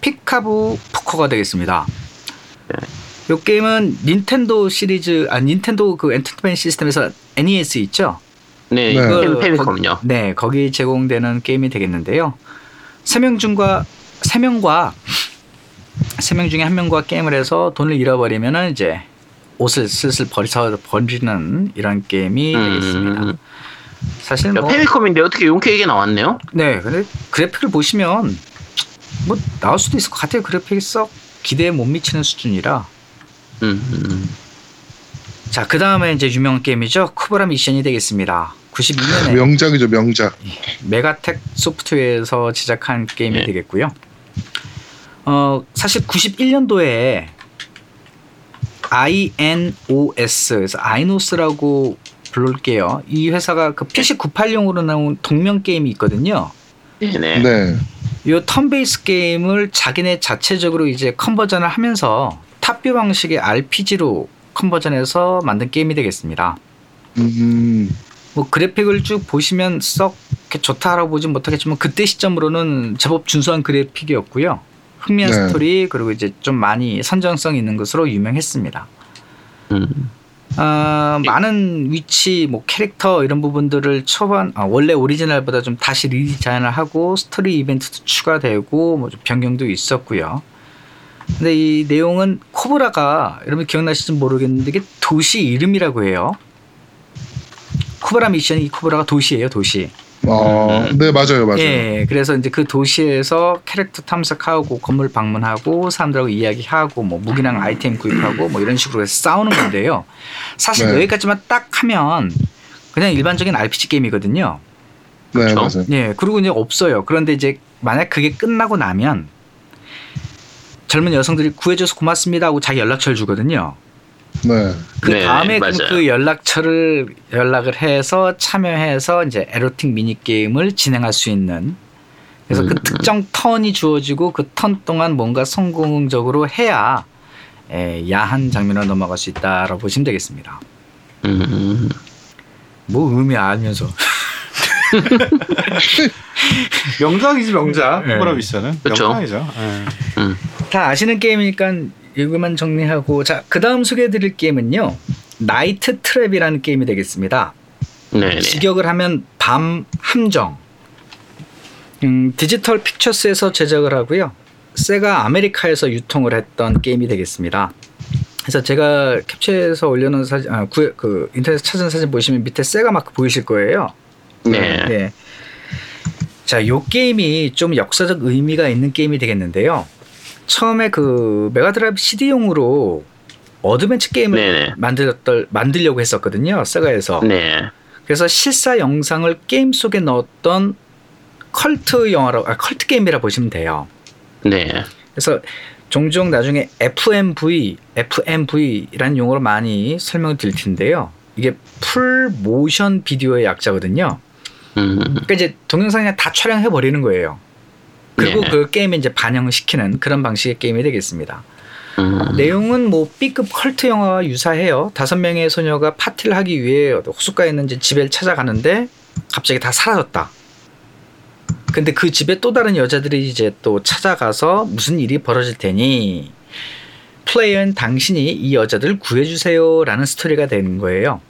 피카부 푸커가 되겠습니다. 이 게임은 닌텐도 시리즈, 아, 닌텐도 그 엔터테인먼트 시스템에서 NES 있죠? 네. 네. 네. 그 페미컴요. 거기- 네, 거기 제공되는 게임이 되겠는데요. 세 명 중과 세 명과 세 명 중에 한 명과 게임을 해서 돈을 잃어버리면은 이제 옷을 슬슬 버리서 버리는 이런 게임이 음. 되겠습니다. 사실 뭐 페미컴인데 어떻게 용케 이게 나왔네요? 네, 근데 그래픽을 보시면 뭐 나올 수도 있을 것 같아요. 그래픽이 썩 기대에 못 미치는 수준이라. 음, 음. 자, 그 다음에 이제 유명한 게임이죠. 쿠브라 미션이 되겠습니다. 92년에 명작이죠, 명작. 메가텍 소프트웨어에서 제작한 게임이 네. 되겠고요. 어, 사실 91년도에 INOS, 그래서 아이노스라고 부를게요. 이 회사가 그 PC 98용으로 나온 동명 게임이 있거든요. 네네. 네. 이 turn base 게임을 자기네 자체적으로 이제 conversion을 하면서 top view 방식의 RPG로 conversion해서 만든 게임이 되겠습니다. 음, 뭐 그래픽을 쭉 보시면 썩 좋다라고 보진 못하겠지만 그때 시점으로는 제법 준수한 그래픽이었고요. 흥미한 네. 스토리 그리고 이제 좀 많이 선정성 있는 것으로 유명했습니다. 음. 어, 많은 위치, 뭐 캐릭터 이런 부분들을 초반 아, 원래 오리지널보다 좀 다시 redesign을 하고 스토리 이벤트도 추가되고 뭐 좀 변경도 있었고요. 근데 이 내용은 코브라가 여러분 기억나실지 모르겠는데 이게 도시 이름이라고 해요. 코브라 미션이 코브라가 도시예요, 도시. 어, 네, 맞아요, 맞아요. 예, 그래서 이제 그 도시에서 캐릭터 탐색하고 건물 방문하고 사람들하고 이야기하고 뭐 무기랑 아이템 구입하고 뭐 이런 식으로 해서 싸우는 건데요. 사실 네. 여기까지만 딱 하면 그냥 일반적인 RPG 게임이거든요. 네, 그쵸? 맞아요. 예, 그리고 이제 없어요. 그런데 이제 만약 그게 끝나고 나면 젊은 여성들이 구해줘서 고맙습니다 하고 자기 연락처를 주거든요. 네. 그 네, 다음에 맞아요. 그 연락처를 연락을 해서 참여해서 이제 에로틱 미니 게임을 진행할 수 있는 그래서 그 음. 특정 턴이 주어지고 그 턴 동안 뭔가 성공적으로 해야 에, 야한 장면으로 넘어갈 수 있다라고 보시면 되겠습니다. 음. 뭐 의미 알면서 명작이지 명작. 네. 코브라 미션은 그쵸. 명작이죠. 예. 다 아시는 게임이니까 이거만 정리하고 자 그 다음 소개해드릴 게임은요 Night Trap이라는 게임이 되겠습니다. 네네. 직역을 하면 밤 함정. 음, Digital Pictures에서 제작을 하고요. 세가 아메리카에서 유통을 했던 게임이 되겠습니다. 그래서 제가 캡처해서 올려놓은 사진, 아, 구, 그 인터넷 찾은 사진 보시면 밑에 세가 마크 보이실 거예요. 네. 네. 자, 요 게임이 좀 역사적 의미가 있는 게임이 되겠는데요. 처음에 그 메가드라이브 CD용으로 어드벤처 게임을 네네. 만들었던 만들려고 했었거든요. 세가에서. 네. 그래서 실사 영상을 게임 속에 넣었던 컬트 영화라고 아, 컬트 게임이라 보시면 돼요. 네. 그래서 종종 나중에 FMV, FMV라는 용어로 많이 설명을 드릴 텐데요. 이게 full motion video의 약자거든요. 음. 그러니까 이제 동영상 그냥 다 촬영해 버리는 거예요. 그리고 네. 그 게임에 이제 반영을 시키는 그런 방식의 게임이 되겠습니다. 음. 내용은 뭐 B급 컬트 영화와 유사해요. 다섯 명의 소녀가 파티를 하기 위해 호숫가에 있는 이제 집을 찾아가는데 갑자기 다 사라졌다. 근데 그 집에 또 다른 여자들이 이제 또 찾아가서 무슨 일이 벌어질 테니 플레이어는 당신이 이 여자들을 구해주세요라는 스토리가 되는 거예요.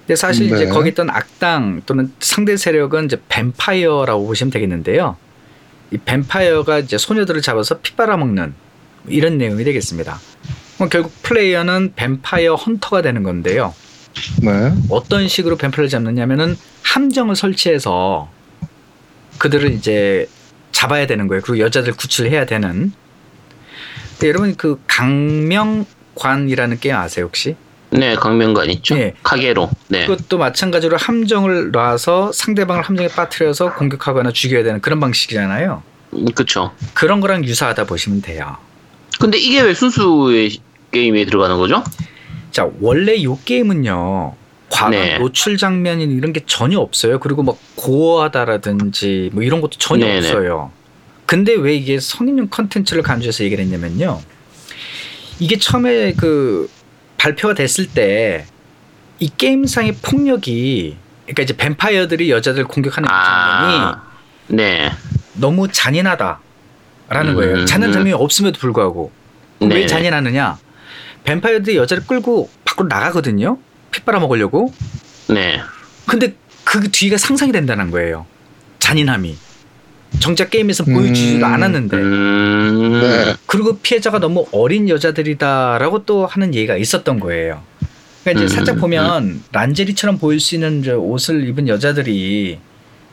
근데 사실 이제 네. 거기 있던 악당 또는 상대 세력은 이제 뱀파이어라고 보시면 되겠는데요. 이 뱀파이어가 이제 소녀들을 잡아서 피 빨아먹는 이런 내용이 되겠습니다. 그럼 결국 플레이어는 뱀파이어 헌터가 되는 건데요. 네. 어떤 식으로 뱀파이어를 잡느냐면은 함정을 설치해서 그들을 이제 잡아야 되는 거예요. 그리고 여자들 구출해야 되는. 여러분 그 강명관이라는 게임 아세요 혹시? 네, 강명관 있죠. 네. 카게로. 네. 그것도 마찬가지로 함정을 놔서 상대방을 함정에 빠뜨려서 공격하거나 죽여야 되는 그런 방식이잖아요. 음, 그쵸. 그런 거랑 유사하다 보시면 돼요. 근데 이게 왜 순수의 게임에 들어가는 거죠? 자 원래 요 게임은요 과거 네. 노출 장면이 이런 게 전혀 없어요. 그리고 막 고어하다라든지 뭐 이런 것도 전혀 네네. 없어요. 근데 왜 이게 성인용 컨텐츠를 간주해서 얘기를 했냐면요. 이게 처음에 그 발표가 됐을 때 이 게임상의 폭력이 그러니까 이제 뱀파이어들이 여자들 공격하는 이 장면이 아. 네. 너무 잔인하다라는 음, 거예요. 잔인한 음. 장면이 없음에도 불구하고 왜 네. 잔인하느냐? 뱀파이어들이 여자를 끌고 밖으로 나가거든요. 피 빨아 먹으려고. 네. 근데 그 뒤가 상상이 된다는 거예요. 잔인함이. 정작 게임에서 음, 보여주지도 않았는데. 음. 네. 그리고 피해자가 너무 어린 여자들이다라고 또 하는 얘기가 있었던 거예요. 그러니까 이제 음, 살짝 보면 란제리처럼 보일 수 있는 저 옷을 입은 여자들이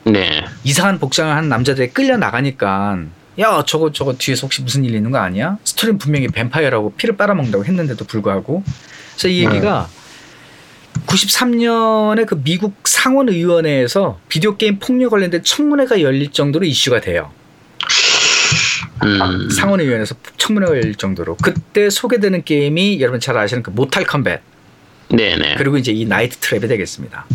네. 이상한 복장을 한 남자들이 끌려 나가니까 야 저거 저거 뒤에서 혹시 무슨 일 있는 거 아니야? 스토리는 분명히 뱀파이어라고 피를 빨아먹는다고 했는데도 불구하고 그래서 이 네. 얘기가 93년에 그 미국 상원의원회에서 비디오 게임 폭력 관련된 청문회가 열릴 정도로 이슈가 돼요. 음. 상원의원에서 청문회가 열릴 정도로 그때 소개되는 게임이 여러분 잘 아시는 그 Mortal Kombat 네네. 그리고 이제 이 나이트 트랩이 되겠습니다.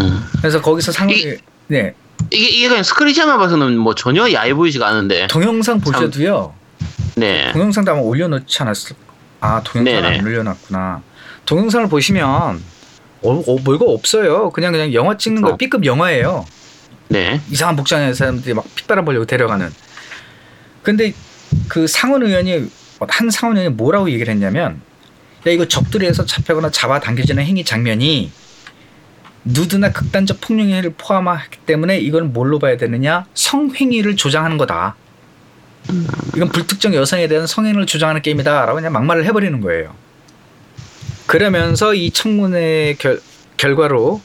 음. 그래서 거기서 상원 이- 네 이게 이게 그냥 스크린샷만 봐서는 뭐 전혀 야해 보이지가 않은데. 동영상 보셔도요. 네. 동영상도 아마 올려놓지 않았을 아 동영상. 안 올려놨구나 동영상을 보시면 어, 어, 뭐가 없어요. 그냥 그냥 영화 찍는 거. B급 영화예요. 네. 이상한 복장의 사람들이 막 핏바람 보려고 데려가는. 근데 그 상원 의원이 한 상원 의원이 뭐라고 얘기를 했냐면 야 이거 적들에서 잡혀거나 잡아당겨지는 행위 장면이 누드나 극단적 폭력행위를 포함하기 때문에 이건 뭘로 봐야 되느냐? 성행위를 조장하는 거다. 이건 불특정 여성에 대한 성행위를 조장하는 게임이다라고 그냥 막말을 해버리는 거예요 그러면서 이 청문회 결, 결과로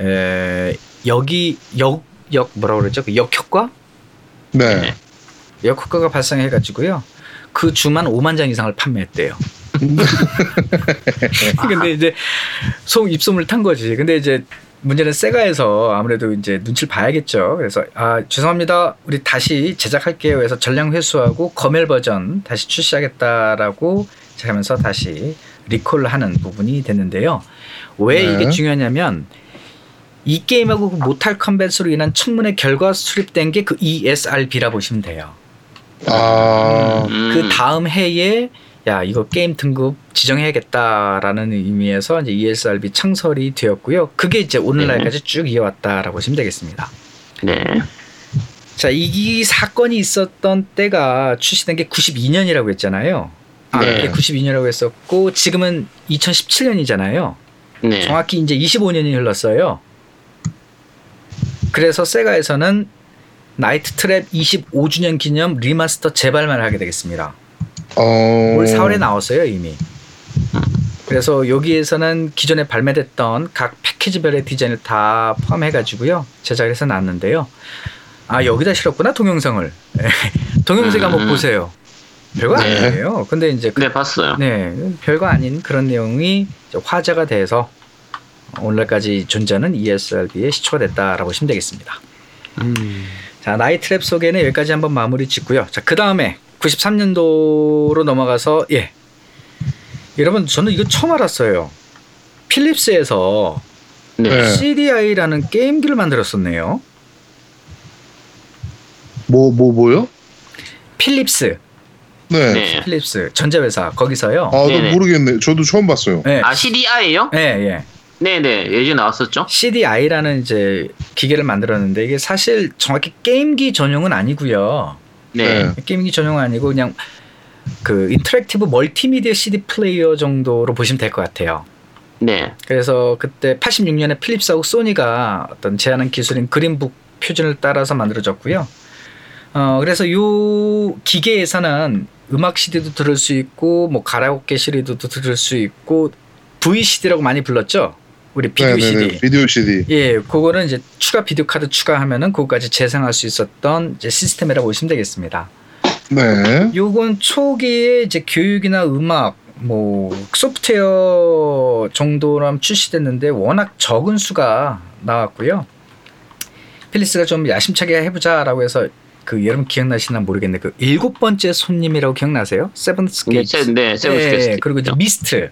에, 여기 역, 역 뭐라고 그러죠 그 역효과 네. 역효과가 발생해 가지고요. 그 주만 5만 장 이상을 판매했대요. 근데 이제 속 입소문을 탄 거지. 근데 이제 문제는 세가에서 아무래도 이제 눈치를 봐야겠죠. 그래서 아 죄송합니다. 우리 다시 제작할게요. 해서 전량 회수하고 검열 버전 다시 출시하겠다라고 하면서 다시 리콜을 하는 부분이 됐는데요. 왜 네. 이게 중요하냐면 이 게임하고 그 모탈 컴뱃으로 인한 청문회 결과 수립된 게 그 ESRB라 보시면 돼요. 아, 음. 그 다음 해에 야 이거 게임 등급 지정해야겠다라는 의미에서 이제 ESRB 창설이 되었고요. 그게 이제 오늘날까지 쭉 이어왔다라고 보시면 되겠습니다. 네. 자, 이 사건이 있었던 때가 출시된 게 92년이라고 했잖아요. 아, 네. 네. 92년이라고 했었고 지금은 2017년이잖아요. 네. 정확히 이제 25년이 흘렀어요. 그래서 세가에서는 Night Trap 25주년 기념 remaster 재발매를 하게 되겠습니다. 어. 올 4월에 나왔어요 이미. 그래서 여기에서는 기존에 발매됐던 각 패키지별의 디자인을 다 포함해가지고요 제작을 해서 나왔는데요. 아 여기다 실었구나 동영상을. 동영상 한번 음. 보세요. 별거 네. 아니에요. 근데 이제 그- 네 봤어요. 네 별거 아닌 그런 내용이 화제가 돼서 오늘까지 존재하는 ESRB의 시초가 됐다라고 보시면 되겠습니다. 음. 자, 나이트랩 소개는 여기까지 한번 마무리 짓고요. 자, 그 다음에 93년도로 넘어가서 예. 여러분 저는 이거 처음 알았어요. 필립스에서 네. 네. CDI라는 게임기를 만들었었네요. 뭐, 뭐, 뭐요? 필립스, 네. 네. 필립스 전자회사 거기서요. 아, 나 네네. 모르겠네. 저도 처음 봤어요. 네, 아 CDI요? 예, 예. 네네 예전에 나왔었죠. CDI라는 이제 기계를 만들었는데 이게 사실 정확히 게임기 전용은 아니고요. 네. 네. 게임기 전용은 아니고 그냥 그 interactive 멀티미디어 CD 플레이어 정도로 보시면 될 것 같아요. 네. 그래서 그때 86년에 필립스하고 소니가 어떤 제안한 기술인 Green Book 표준을 따라서 만들어졌고요. 어 그래서 요 기계에서는 음악 CD도 들을 수 있고 뭐 가라오케 CD도 들을 수 있고 VCD라고 많이 불렀죠. 우리 비디오 네네네. CD. 비디오 CD. 예, 그거는 이제 추가 비디오 카드 추가하면은 그거까지 재생할 수 있었던 이제 시스템이라고 보시면 되겠습니다. 네. 요건 초기에 이제 교육이나 음악 뭐 소프트웨어 정도로 출시됐는데 워낙 적은 수가 나왔고요. 필립스가 좀 야심차게 해보자라고 해서 그 여러분 기억나시나 모르겠는데 그 일곱 번째 손님이라고 기억나세요? Seventh 네, Guest. 세- 네, Seventh 예, Guest. 그리고 이제 Myst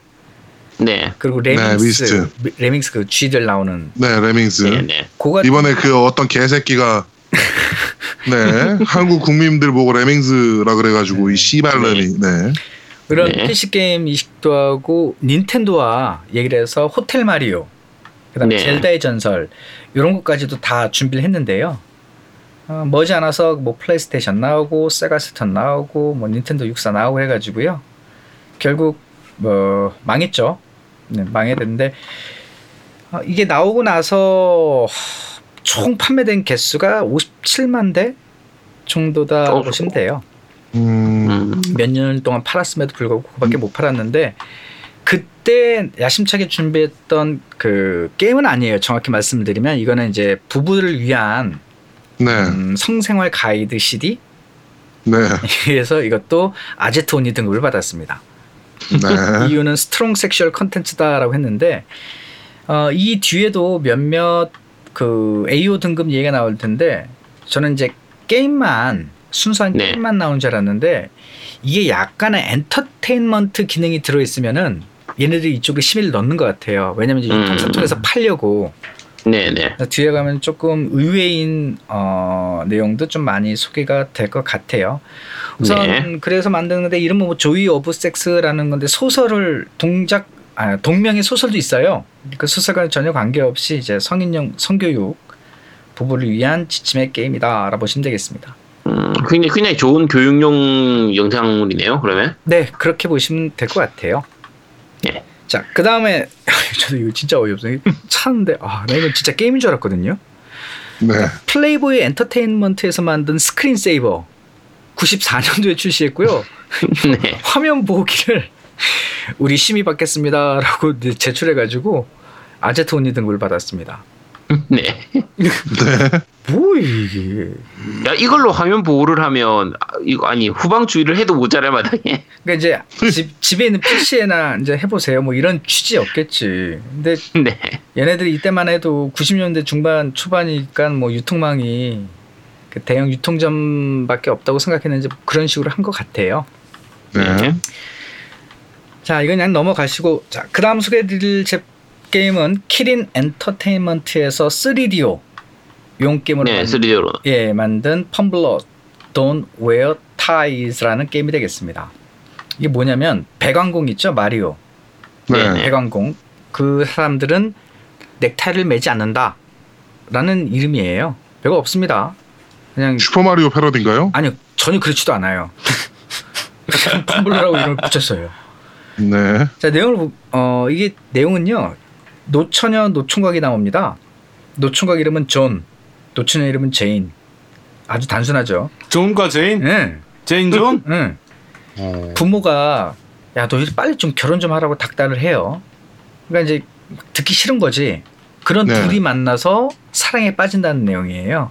네. 그리고 네, Lemmings Myst. 미- Lemmings 그 쥐들 나오는 네, Lemmings. 네. 네. 이번에 그 어떤 개새끼가 네 한국 국민들 보고 Lemmings라 그래가지고 이 씨발놈이 네. 그런 네. PC 게임 이식도 하고 닌텐도와 얘기를 해서 호텔 마리오, 그다음에 네. 젤다의 전설 이런 것까지도 다 준비를 했는데요. 어, 머지않아서 뭐 플레이스테이션 나오고 세가 새턴 나오고 뭐 닌텐도 64 나오고 해가지고요. 결국 뭐 망했죠. 네, 망했는데 어, 이게 나오고 나서 총 판매된 개수가 57만 대 정도다 어, 보시면 돼요. 음, 음. 몇년 동안 팔았음에도 불구하고 그거밖에 못 팔았는데 그때 야심차게 준비했던 그 게임은 아니에요. 정확히 말씀드리면 이거는 이제 부부를 위한 네, 음, 성생활 가이드 CD 네, 그래서 이것도 아제트온이 등급을 받았습니다. 네. 이유는 strong sexual contents다라고 했는데 어, 이 뒤에도 몇몇 그 AO 등급 얘기가 나올 텐데 저는 이제 게임만 순수한 네. 게임만 나온 줄 알았는데 이게 약간의 엔터테인먼트 기능이 들어 있으면은 얘네들이 이쪽에 심의를 넣는 것 같아요. 왜냐면 이제 음. 유통사 통해서 팔려고 네네. 뒤에 가면 조금 의외인 어, 내용도 좀 많이 소개가 될 것 같아요. 우선 네. 그래서 만드는데 이름은 뭐 조이 오브 섹스라는 건데 소설을 동작 아, 동명의 소설도 있어요. 그 소설과 전혀 관계없이 이제 성인용 성교육 부부를 위한 지침의 게임이다라고 보시면 되겠습니다. 음, 굉장히 굉장히 좋은 교육용 영상물이네요. 그러면. 네, 그렇게 보시면 될 것 같아요. 예. 자, 그 다음에 저도 이거 진짜 어이없어요. 찾는데 아, 나 이건 진짜 게임인 줄 알았거든요. 네. 플레이보이 엔터테인먼트에서 만든 스크린 세이버 94년도에 출시했고요. 네. 화면 보기를 우리 심의 받겠습니다라고 제출해가지고 아제트온이 등급을 받았습니다. 네. 뭐 이게? 야 이걸로 화면 보호를 하면 아, 이거 아니 후방 주의를 해도 모자랄 마당에. 그러니까 이제 집, 집에 있는 PC에나 이제 해보세요. 뭐 이런 취지였겠지. 근데 네. 얘네들이 이때만 해도 90년대 중반 초반이니까 뭐 유통망이 그 대형 유통점밖에 없다고 생각했는지 그런 식으로 한 것 같아요. 네. 자, 이건 그냥 넘어가시고 자, 그다음 소개해드릴 제 게임은 키린 엔터테인먼트에서 3DO 용 게임으로 네. 만, 3D로. 예, 만든 펌블러 Don't Wear Ties라는 게임이 되겠습니다. 이게 뭐냐면 배관공 있죠 마리오 네. 네. 배관공 그 사람들은 넥타이를 매지 않는다라는 이름이에요. 별거 없습니다. 그냥 슈퍼 마리오 패러디인가요? 아니요 전혀 그렇지도 않아요. 텀블러라고 이름을 붙였어요. 네. 자 내용을 보- 어 이게 내용은요 노처녀 노총각이 나옵니다. 노총각 이름은 존, 노처녀 이름은 제인. 아주 단순하죠. 존과 제인? 예. 제인 존? 응. 어. 부모가 야 너 빨리 좀 결혼 좀 하라고 닥달을 해요. 그러니까 이제 듣기 싫은 거지. 그런 네. 둘이 만나서 사랑에 빠진다는 내용이에요.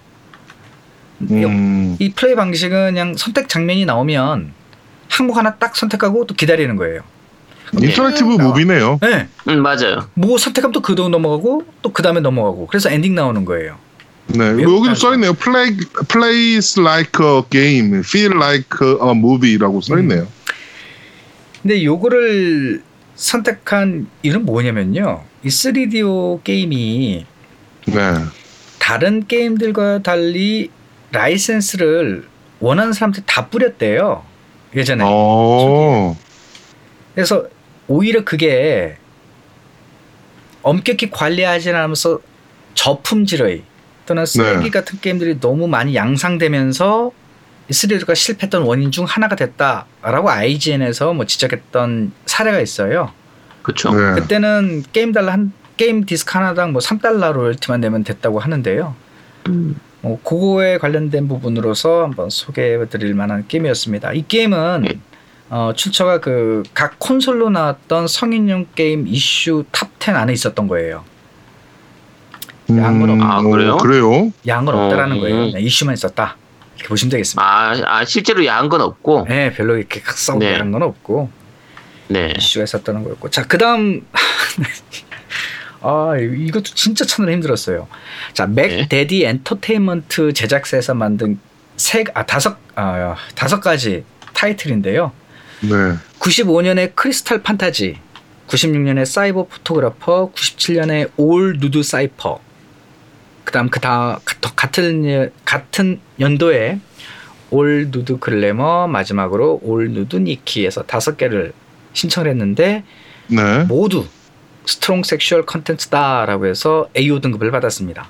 음, 이 플레이 방식은 그냥 선택 장면이 나오면 항목 하나 딱 선택하고 또 기다리는 거예요. interactive 네. movie네요. 네. 음 맞아요. 뭐 선택하면 또 그도 넘어가고 또 그 다음에 넘어가고 그래서 엔딩 나오는 거예요. 네, 여기도. 써있네요. Play, plays like a game, feel like a movie라고 써있네요. 근데 요거를 선택한 이유는 뭐냐면요. 이 3DO 게임이 네. 다른 게임들과 달리 라이센스를 원하는 사람들 다 뿌렸대요. 예전에. 어, 그래서 오히려 그게 엄격히 관리하지 않으면서 저품질의 또는 쓰레기 네. 같은 게임들이 너무 많이 양산되면서 이 3DO가 실패했던 원인 중 하나가 됐다라고 IGN에서 뭐 지적했던 사례가 있어요. 그렇죠. 네. 그때는 게임 달러 한 게임 디스크 하나당 뭐 3달러 로열티만 내면 됐다고 하는데요. 음. 뭐 그거에 관련된 부분으로서 한번 소개해 드릴 만한 게임이었습니다. 이 게임은 네. 어, 출처가 그 각 콘솔로 나왔던 성인용 게임 이슈 top 10 안에 있었던 거예요. 야한 건 없- 아, 그래요? 음, 그래요? 야한 건 어, 없다라는 거예요. 음. 그냥 이슈만 있었다. 이렇게 보시면 되겠습니다. 아, 아 실제로 야한 건 없고. 네, 별로 이렇게 싸우고 네. 이런 건 없고 네. 이슈가 있었다는 거였고. 자, 그다음 아, 이것도 진짜 찾느라 힘들었어요. 자, Mac 네. Daddy Entertainment 제작사에서 만든 세 아, 다섯 아, 다섯 가지 타이틀인데요. 네. 95년에 Crystal Fantasy, 96년에 Cyber Photographer, 97년에 All Nude Cyber. 그다음 그다 같은 예- 같은 연도에 All Nude Glamour 마지막으로 All Nude Nikki 해서 다섯 개를 신청을 했는데 네. 모두 strong sexual contents다라고 해서 AO 등급을 받았습니다.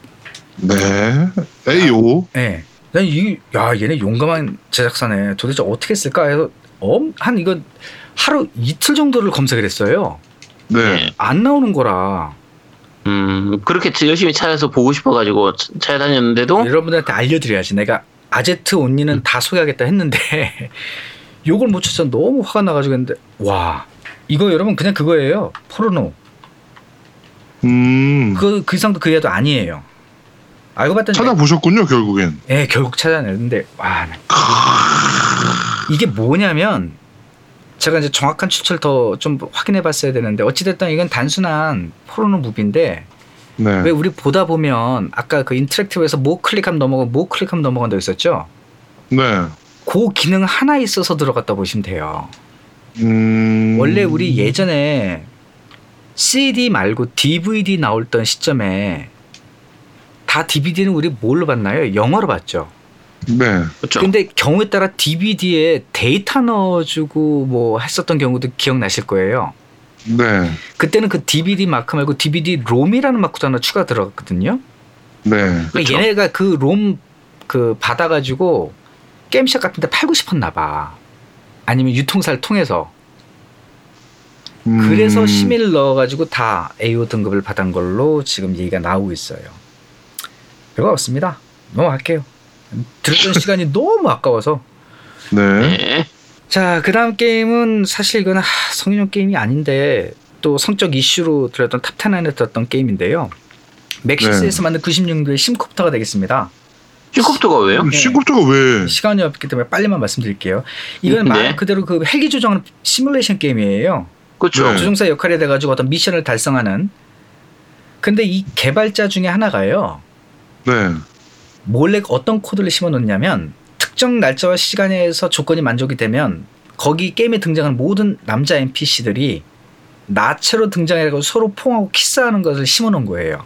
네. AO. 예. 난 이, 야, 얘네 용감한 제작사네. 도대체 어떻게 했을까 해서 엄, 한 이거 하루 이틀 정도를 검색을 했어요. 네. 안 나오는 거라 음, 그렇게 열심히 찾아서 보고 싶어가지고 차- 찾아다녔는데도 여러분들한테 알려드려야지. 내가 아제트 온니는 다 소개하겠다 했는데 요걸 못 찾아서 너무 화가 나가지고 했는데 와 이거 여러분 그냥 그거예요. 포르노. 음. 그, 그 이상도 그 이하도 아니에요. 알고 봤더니 찾아보셨군요, 결국엔. 예, 결국 찾아냈는데 와 나- 이게 뭐냐면 제가 이제 정확한 출처를 더좀 확인해 봤어야 되는데 어찌됐든 이건 단순한 포르노 무비인데 네. 왜 우리 보다 보면 아까 그 인터랙티브에서 뭐 클릭하면 넘어가고 뭐 클릭하면 넘어간다고 했었죠? 네. 그 기능 하나 있어서 들어갔다 보시면 돼요. 음. 원래 우리 예전에 CD 말고 DVD 나올 던 시점에 다 DVD는 우리 뭘로 봤나요? 영어로 봤죠. 네. 그렇죠. 근데 경우에 따라 DVD에 데이터 넣어주고 뭐 했었던 경우도 기억나실 거예요. 네. 그때는 그 DVD 마크 말고 DVD 롬이라는 마크도 하나 추가 들어갔거든요. 네. 그러니까 그쵸. 얘네가 그 롬 그 받아가지고 게임샵 같은데 팔고 싶었나 봐. 아니면 유통사를 통해서. 음. 그래서 심의를 넣어가지고 다 AO 등급을 받은 걸로 지금 얘기가 나오고 있어요. 별거 없습니다. 넘어갈게요. 들었던 시간이 너무 아까워서. 네. 네. 자, 그 다음 게임은 사실 이건 하, 성인용 게임이 아닌데 또 성적 이슈로 들었던 top 10 안에 들었던 게임인데요. Maxis에서 만든 96년도의 SimCopter가 되겠습니다. SimCopter가 왜요? 네. 시급자가 왜? 시간이 없기 때문에 빨리만 말씀드릴게요. 이건 네. 말 그대로 그 헬기 조정하는 시뮬레이션 게임이에요. 그렇죠. 네. 조종사 역할이 돼가지고 어떤 미션을 달성하는. 근데 이 개발자 중에 하나가요. 네. 몰래 어떤 코드를 심어놓냐면 특정 날짜와 시간에서 조건이 만족이 되면 거기 게임에 등장하는 모든 남자 NPC들이 나체로 등장해가지고 서로 포옹하고 키스하는 것을 심어놓은 거예요.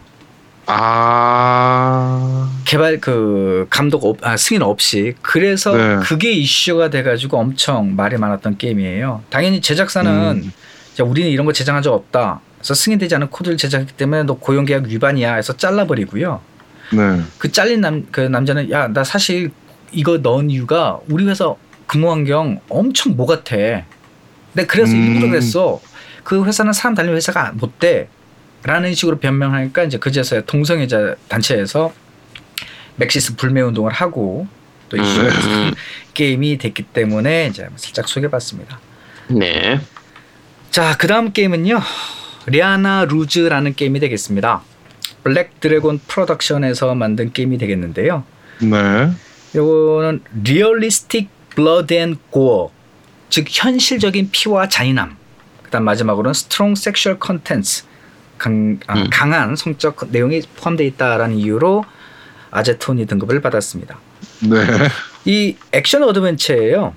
아. 개발 그 감독 없, 아, 승인 없이 그래서 네. 그게 이슈가 돼가지고 엄청 말이 많았던 게임이에요. 당연히 제작사는 음. 자, 우리는 이런 거 제작한 적 없다. 그래서 승인되지 않은 코드를 제작했기 때문에 너 고용계약 위반이야. 해서 잘라버리고요. 네. 그 잘린 남 그 남자는 야 나 사실 이거 넣은 이유가 우리 회사 근무 환경 엄청 뭐 같아. 내가 그래서 음. 일부러 그랬어. 그 회사는 사람 다니는 회사가 못 돼. 라는 식으로 변명하니까 이제 그제서야 동성애자 단체에서 Maxis 불매 운동을 하고 또 이슈 음, 게임이 됐기 때문에 이제 살짝 소개해봤습니다. 네. 자, 그 다음 게임은요. Riana Rouge라는 게임이 되겠습니다. Black Dragon Production에서 만든 게임이 되겠는데요. 네. 요거는 realistic blood and gore 즉 현실적인 피와 잔인함 그다음 마지막으로는 strong sexual contents 강, 아. 강한 성적 내용이 포함되어 있다라는 이유로 아제토니 등급을 받았습니다. 네. 이 액션 adventure예요.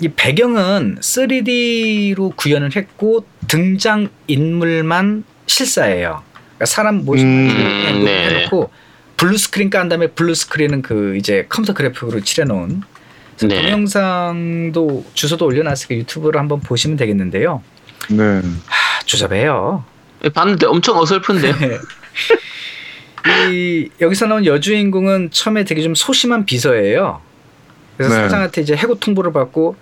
이 배경은 3D로 구현을 했고 등장 인물만 실사예요. 그러니까 사람 모습만 음, 네. 해놓고 blue screen 깐 다음에 blue screen은 그 이제 컴퓨터 그래픽으로 칠해놓은 네. 동영상도 주소도 올려놨으니까 유튜브로 한번 보시면 되겠는데요. 네. 하, 조잡해요. 봤는데 엄청 어설픈데요. 이 여기서 나온 여주인공은 처음에 되게 좀 소심한 비서예요. 그래서 네. 사장한테 이제 해고 통보를 받고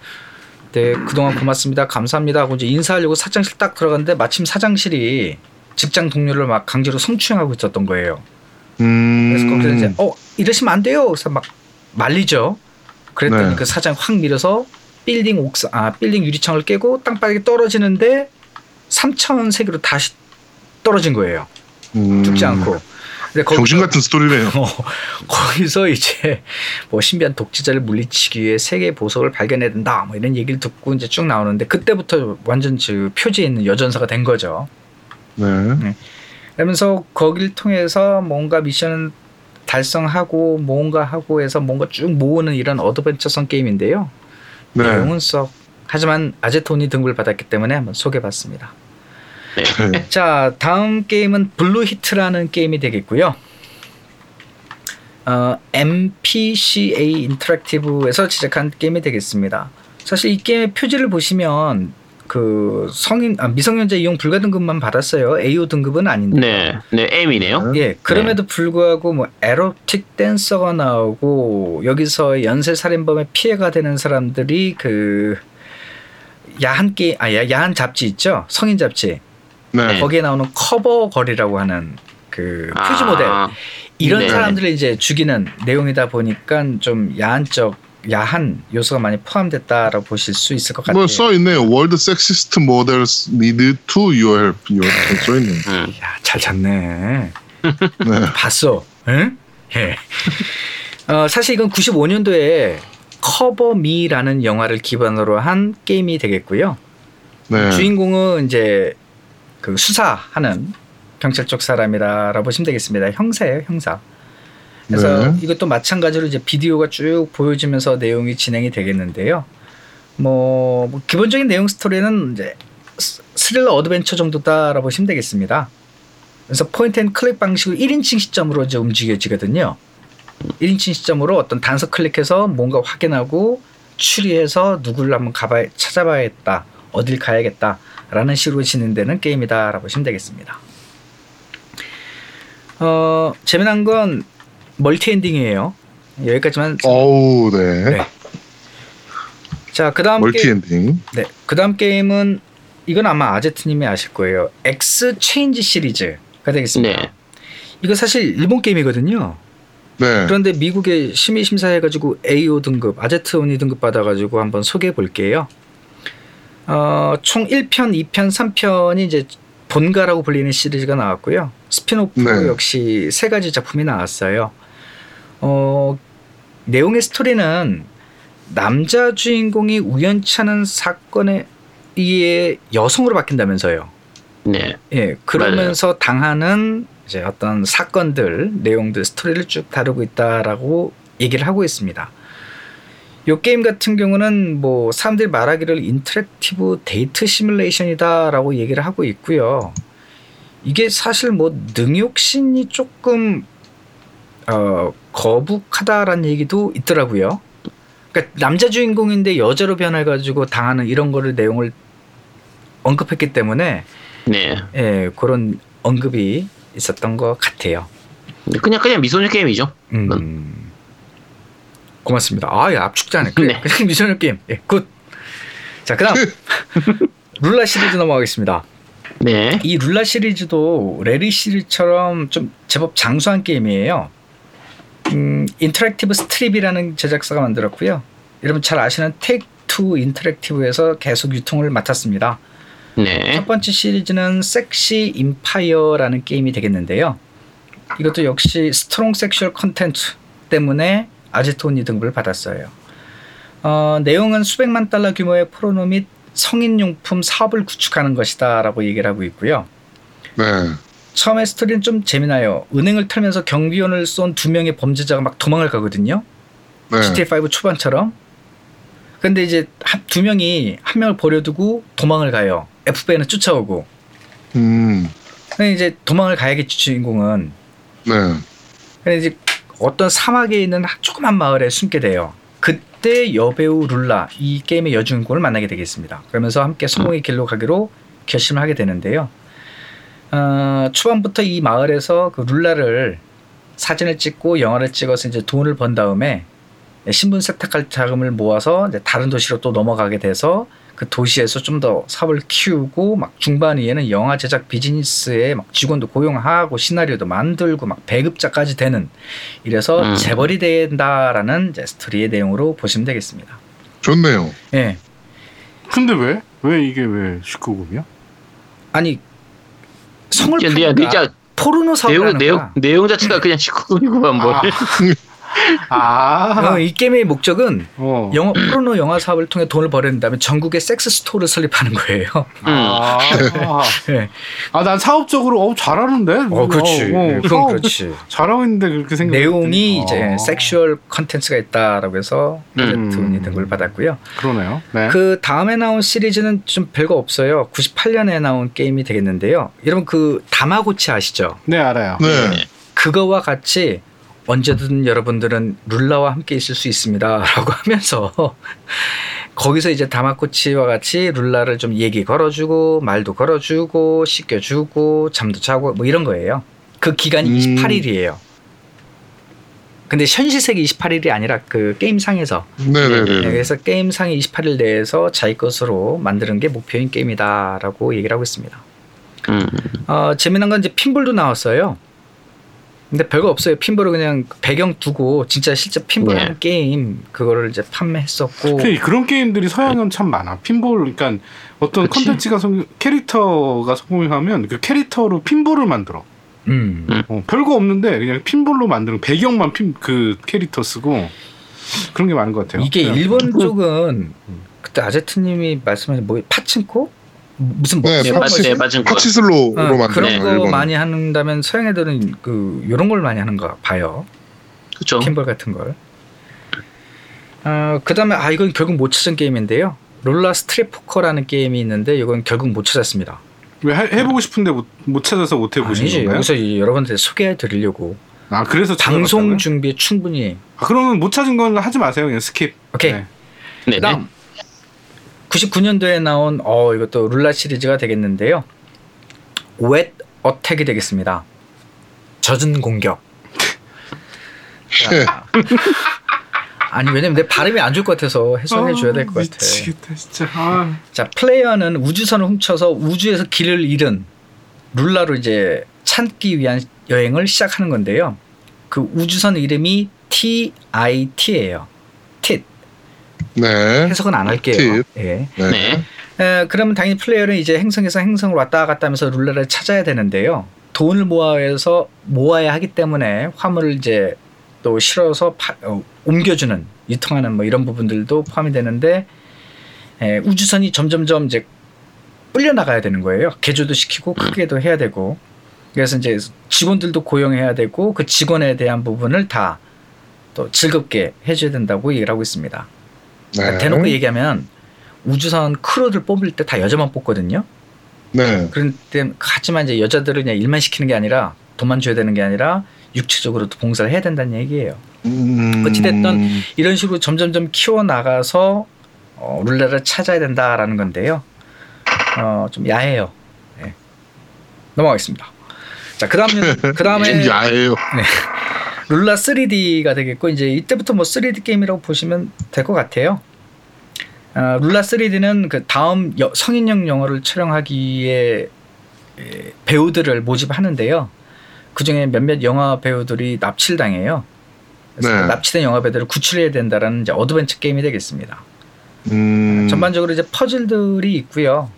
네 그동안 고맙습니다 감사합니다 하고 이제 인사하려고 사장실 딱 들어갔는데 마침 사장실이 직장 동료를 막 강제로 성추행하고 있었던 거예요. 음. 그래서 거기서 이제 어 이러시면 안 돼요. 그래서 막 말리죠. 그랬더니 네. 그 사장 확 밀어서 빌딩 옥상 아 빌딩 유리창을 깨고 땅바닥에 떨어지는데 3천 세기로 다시 떨어진 거예요. 음. 죽지 않고. 근데 거기서- 정신 같은 스토리네요. 어, 거기서 이제 뭐 신비한 독재자를 물리치기 위해 세계 보석을 발견해야 된다 뭐 이런 얘기를 듣고 이제 쭉 나오는데 그때부터 완전 그 표지에 있는 여전사가 된 거죠. 네. 그러면서 거기를 통해서 뭔가 미션을 달성하고 뭔가 하고 해서 뭔가 쭉 모으는 이런 어드벤처성 게임인데요. 네. 내용은 썩 하지만 아제토니 등급을 받았기 때문에 한번 소개해봤습니다. 네. 자 다음 게임은 Blue Heat라는 게임이 되겠고요. 어, MPCA 인터랙티브에서 제작한 게임이 되겠습니다. 사실 이 게임의 표지를 보시면 그 성인 아, 미성년자 이용 불가 등급만 받았어요. AO 등급은 아닌데. 네. 네, M이네요. 예, 그럼에도 불구하고 뭐 에로틱 댄서가 나오고 여기서 연쇄 살인범의 피해가 되는 사람들이 그 야한 게 아, 야, 야한 잡지 있죠? 성인 잡지. 네. 거기에 나오는 커버 거리라고 하는 그 표지 아, 모델 이런 네. 사람들을 이제 죽이는 내용이다 보니까 좀 야한적 야한 요소가 많이 포함됐다라고 보실 수 있을 것 같아요. 뭐 써 있네요. World sexist models need to your help. help 써 있네. 음. 야, 잘 잤네. 네. 봤어. 응? 예. 어, 사실 이건 95년도에 커버 미라는 영화를 기반으로 한 게임이 되겠고요. 네. 주인공은 이제 그 수사하는 경찰 쪽 사람이라고 보시면 되겠습니다. 형사예요, 형사. 그래서 네. 이것도 마찬가지로 이제 비디오가 쭉 보여지면서 내용이 진행이 되겠는데요. 뭐, 뭐 기본적인 내용 스토리는 이제 스- 스릴러 어드벤처 정도다라고 보시면 되겠습니다. 그래서 point and click 방식으로 1인칭 시점으로 이제 움직여지거든요. 1인칭 시점으로 어떤 단서 클릭해서 뭔가 확인하고 추리해서 누구를 한번 가봐 찾아봐야겠다. 어딜 가야겠다라는 식으로 진행되는 게임이다라고 보시면 되겠습니다. 어, 재미난 건 multi ending이에요. 여기까지만. 어우, 네. 네. 자, 그다음 multi 게임, 엔딩. 네, 그다음 게임은 이건 아마 아제트님이 아실 거예요. X Change 시리즈가 되겠습니다. 네. 이거 사실 일본 게임이거든요. 네. 그런데 미국에 심의 심사해가지고 AO 등급, 아제트 오니 등급 받아가지고 한번 소개해 볼게요. 어, 총 1편, 2편, 3편이 이제 본가라고 불리는 시리즈가 나왔고요. 스피노프 네. 역시 세 가지 작품이 나왔어요. 어, 내용의 스토리는 남자 주인공이 우연찮은 사건에 의해 여성으로 바뀐다면서요. 네. 예, 그러면서 당하는 이제 어떤 사건들, 내용들, 스토리를 쭉 다루고 있다라고 얘기를 하고 있습니다. 요 게임 같은 경우는 뭐 사람들이 말하기를 interactive date simulation이다라고 얘기를 하고 있고요. 이게 사실 뭐 능욕신이 조금 어, 거북하다라는 얘기도 있더라고요. 그러니까 남자 주인공인데 여자로 변해가지고 당하는 이런 거를 내용을 언급했기 때문에 네. 예, 그런 언급이 있었던 것 같아요. 그냥 그냥 미소녀 게임이죠. 음. 고맙습니다. 아, 야, 압축 잘하네. 그래, 네. 그냥 미소녀 게임. 예, good. 자, 그다음 Lula 시리즈 넘어가겠습니다. 네. 이 Lula 시리즈도 Larry 시리즈처럼 좀 제법 장수한 게임이에요. 음, Interactive Strip이라는 제작사가 만들었고요. 여러분 잘 아시는 Take-Two Interactive에서 계속 유통을 맡았습니다. 네. 첫 번째 시리즈는 Sexy Empire라는 게임이 되겠는데요. 이것도 역시 strong sexual contents 때문에 아지토니 등급을 받았어요. 어, 내용은 수백만 달러 규모의 포르노 및 성인용품 사업을 구축하는 것이다라고 얘기를 하고 있고요. 네. 처음에 스토리는 좀 재미나요. 은행을 털면서 경비원을 쏜 두 명의 범죄자가 막 도망을 가거든요. 네. GTA5 초반처럼. 근데 이제 한- 두 명이 한 명을 버려두고 도망을 가요. FBI는 쫓아오고. 음. 근데 이제 도망을 가야겠지 주인공은. 네. 근데 이제 어떤 사막에 있는 조그만 마을에 숨게 돼요. 그때 여배우 룰라 이 게임의 여주인공을 만나게 되겠습니다. 그러면서 함께 성공의 길로 가기로 결심을 하게 되는데요. 어, 초반부터 이 마을에서 그 룰라를 사진을 찍고 영화를 찍어서 이제 돈을 번 다음에 신분 세탁할 자금을 모아서 이제 다른 도시로 또 넘어가게 돼서 그 도시에서 좀 더 사업을 키우고 막 중반위에는 영화 제작 비즈니스에 막 직원도 고용하고 시나리오도 만들고 막 배급자까지 되는 이래서 음. 재벌이 된다라는 이제 스토리의 내용으로 보시면 되겠습니다. 좋네요. 예. 근데 왜? 왜 이게 왜 19금이야? 아니 성을 진짜 포르노 사업을 내용 내용. 내용 자체가 그냥 19금이구만 뭘. 아. 어, 이 게임의 목적은 어. 영화 포르노 영화 사업을 통해 돈을 벌어낸 다음에 전국에 섹스 스토어를 설립하는 거예요. 아. 예. 아, 난 사업적으로 어 잘하는데. 어, 그렇지. 어, 어, 그건 그렇지. 잘하고 있는데 그렇게 생각. 내용이 이제 어. sexual contents가 있다라고 해서 음. 돈이 등급을 받았고요. 그러네요. 네. 그 다음에 나온 시리즈는 좀 별거 없어요. 98년에 나온 게임이 되겠는데요. 여러분 그 다마고치 아시죠? 네 알아요. 네. 그거와 같이 언제든 여러분들은 룰라와 함께 있을 수 있습니다라고 하면서 거기서 이제 다마코치와 같이 룰라를 좀 얘기 걸어주고 말도 걸어주고 씻겨주고 잠도 자고 뭐 이런 거예요. 그 기간이 음. 28일이에요. 근데 현실 세계 28일이 아니라 그 게임상에서 네네네. 네, 그래서 게임상의 28일 내에서 자기 것으로 만드는 게 목표인 게임이다라고 얘기를 하고 있습니다. 음. 어, 재미난 건 이제 핀볼도 나왔어요. 근데 별거 없어요. 핀볼을 그냥 배경 두고 진짜 실제 핀볼 네. 게임 그거를 이제 판매했었고 그런 게임들이 서양은 참 많아. 핀볼, 그러니까 어떤 그치. 컨텐츠가 성, 캐릭터가 성공하면 그 캐릭터로 핀볼을 만들어. 음. 어, 별거 없는데 그냥 핀볼로 만드는 배경만 핀 그 캐릭터 쓰고 그런 게 많은 것 같아요. 이게 그냥 일본 쪽은 그때 아제트님이 말씀하신 뭐 파친코 무슨 뭐 네, 네, 수업 파치-? 네, 맞은 거. 파치슬로로 어, 만든 그런 거 일본은. 많이 한다면 서양 애들은 그 요런 걸 많이 하는가 봐요. 그렇죠. 핀볼 같은 걸. 어, 그다음에 아 이건 결국 못 찾은 게임인데요. Lula Strip Poker라는 게임이 있는데 이건 결국 못 찾았습니다. 왜 해, 해보고 싶은데 못, 못 찾아서 못 해보신 아니지 건가요? 여기서 여러분들 소개해 드리려고 아 그래서 방송? 준비에 충분히 아, 그러면 못 찾은 건 하지 마세요. 그냥 skip. 오케이 네. 네. 그다음 99년도에 나온 어 이것도 룰라 시리즈가 되겠는데요. 웻 어택이 되겠습니다. 젖은 공격. 자, 아니 왜냐면 내 발음이 안 좋을 것 같아서 해석해 줘야 될 것 같아. 미치겠다 진짜. 아. 자 플레이어는 우주선을 훔쳐서 우주에서 길을 잃은 룰라로 이제 찾기 위한 여행을 시작하는 건데요. 그 우주선 이름이 TIT예요. 네. 해석은 안 할게요. 예. 네. 네. 에, 그러면 당연히 플레이어는 이제 행성에서 행성을 왔다 갔다 하면서 룰라를 찾아야 되는데요. 돈을 모아서 모아야 하기 때문에 화물을 이제 또 실어서 파- 어, 옮겨주는 유통하는 뭐 이런 부분들도 포함이 되는데 에, 우주선이 점점점 이제 불려 나가야 되는 거예요. 개조도 시키고 크게도 해야 되고 그래서 이제 직원들도 고용해야 되고 그 직원에 대한 부분을 다 또 즐겁게 해줘야 된다고 얘기를 하고 있습니다. 네. 대놓고 얘기하면 우주선 크루를 뽑을 때 다 여자만 뽑거든요. 네. 그런데 하지만 이제 여자들은 그냥 일만 시키는 게 아니라 돈만 줘야 되는 게 아니라 육체적으로도 봉사를 해야 된다는 얘기예요. 음... 어찌됐든 이런 식으로 점점점 키워 나가서 어, 룰라를 찾아야 된다라는 건데요. 어, 좀 야해요. 네. 넘어가겠습니다. 자, 그다음에 그다음에 좀 야해요. Lula 3D가 되겠고 이제 이때부터 뭐 3D 게임이라고 보시면 될 것 같아요. 아, Lula 3D는 그 다음 여- 성인용 영화를 촬영하기에 에, 배우들을 모집하는데요. 그 중에 몇몇 영화 배우들이 납치를 당해요. 그래서 네. 납치된 영화배우들을 구출해야 된다라는 이제 어드벤처 게임이 되겠습니다. 음. 전반적으로 이제 퍼즐들이 있고요.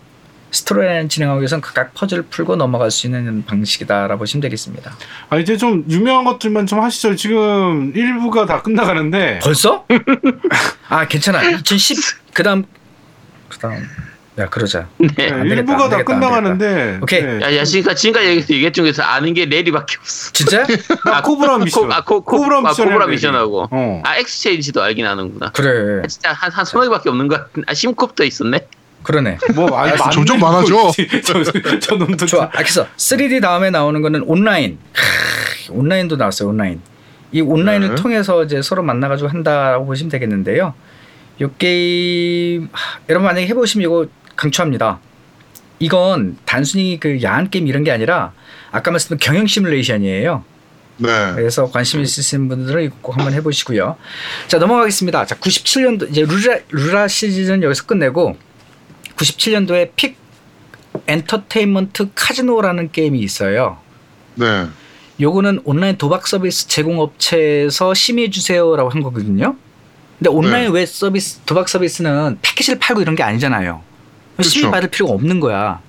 스토리라인 진행하기 위해서는 각각 퍼즐을 풀고 넘어갈 수 있는 방식이다라고 보시면 되겠습니다. 아 이제 좀 유명한 것들만 좀 하시죠. 지금 1부가 다 끝나가는데 벌써? 아 괜찮아. 2010 그다음 그다음 야 그러자. 네, 안 되겠다, 1부가 안다 되겠다, 끝나가는데 오케이. 네. 야, 야, 지금까지, 지금까지 얘기- 중에서 아는 게 Larry밖에 없어. 진짜? 나 Cobra Mission. 코, 아, 코, 코, 코 브라 아, Mission Cobra 해야 돼. Mission하고. 어. 아, X Change도 알긴 아는구나. 그래. 아, 진짜 한, 한 서너 개밖에 없는 거야. 아, 심컵도 있었네. 그러네. 뭐 아니. 점점 많아져. 저, 저 놈도 좋아. 아, 그래서 3D 다음에 나오는 거는 온라인. 크, 온라인도 나왔어요. 온라인. 이 온라인을 네. 통해서 이제 서로 만나가지고 한다고 보시면 되겠는데요. 이 게임 하, 여러분 만약에 해보시면 이거 강추합니다. 이건 단순히 그 야한 게임 이런 게 아니라 아까 말씀드린 경영 시뮬레이션이에요. 네. 그래서 관심 있으신 분들은 이거 꼭 한번 해보시고요. 자 넘어가겠습니다. 자 97년도 이제 루라 루라 시즌은 여기서 끝내고 97년도에 픽 엔터테인먼트 카지노라는 게임이 있어요. 네. 요거는 온라인 도박 서비스 제공업체에서 심의해 주세요라고 한 거거든요. 근데 온라인 웹 서비스 도박 서비스는 패키지를 팔고 이런 게 아니잖아요. 그렇죠. 심의 받을 필요가 없는 거야.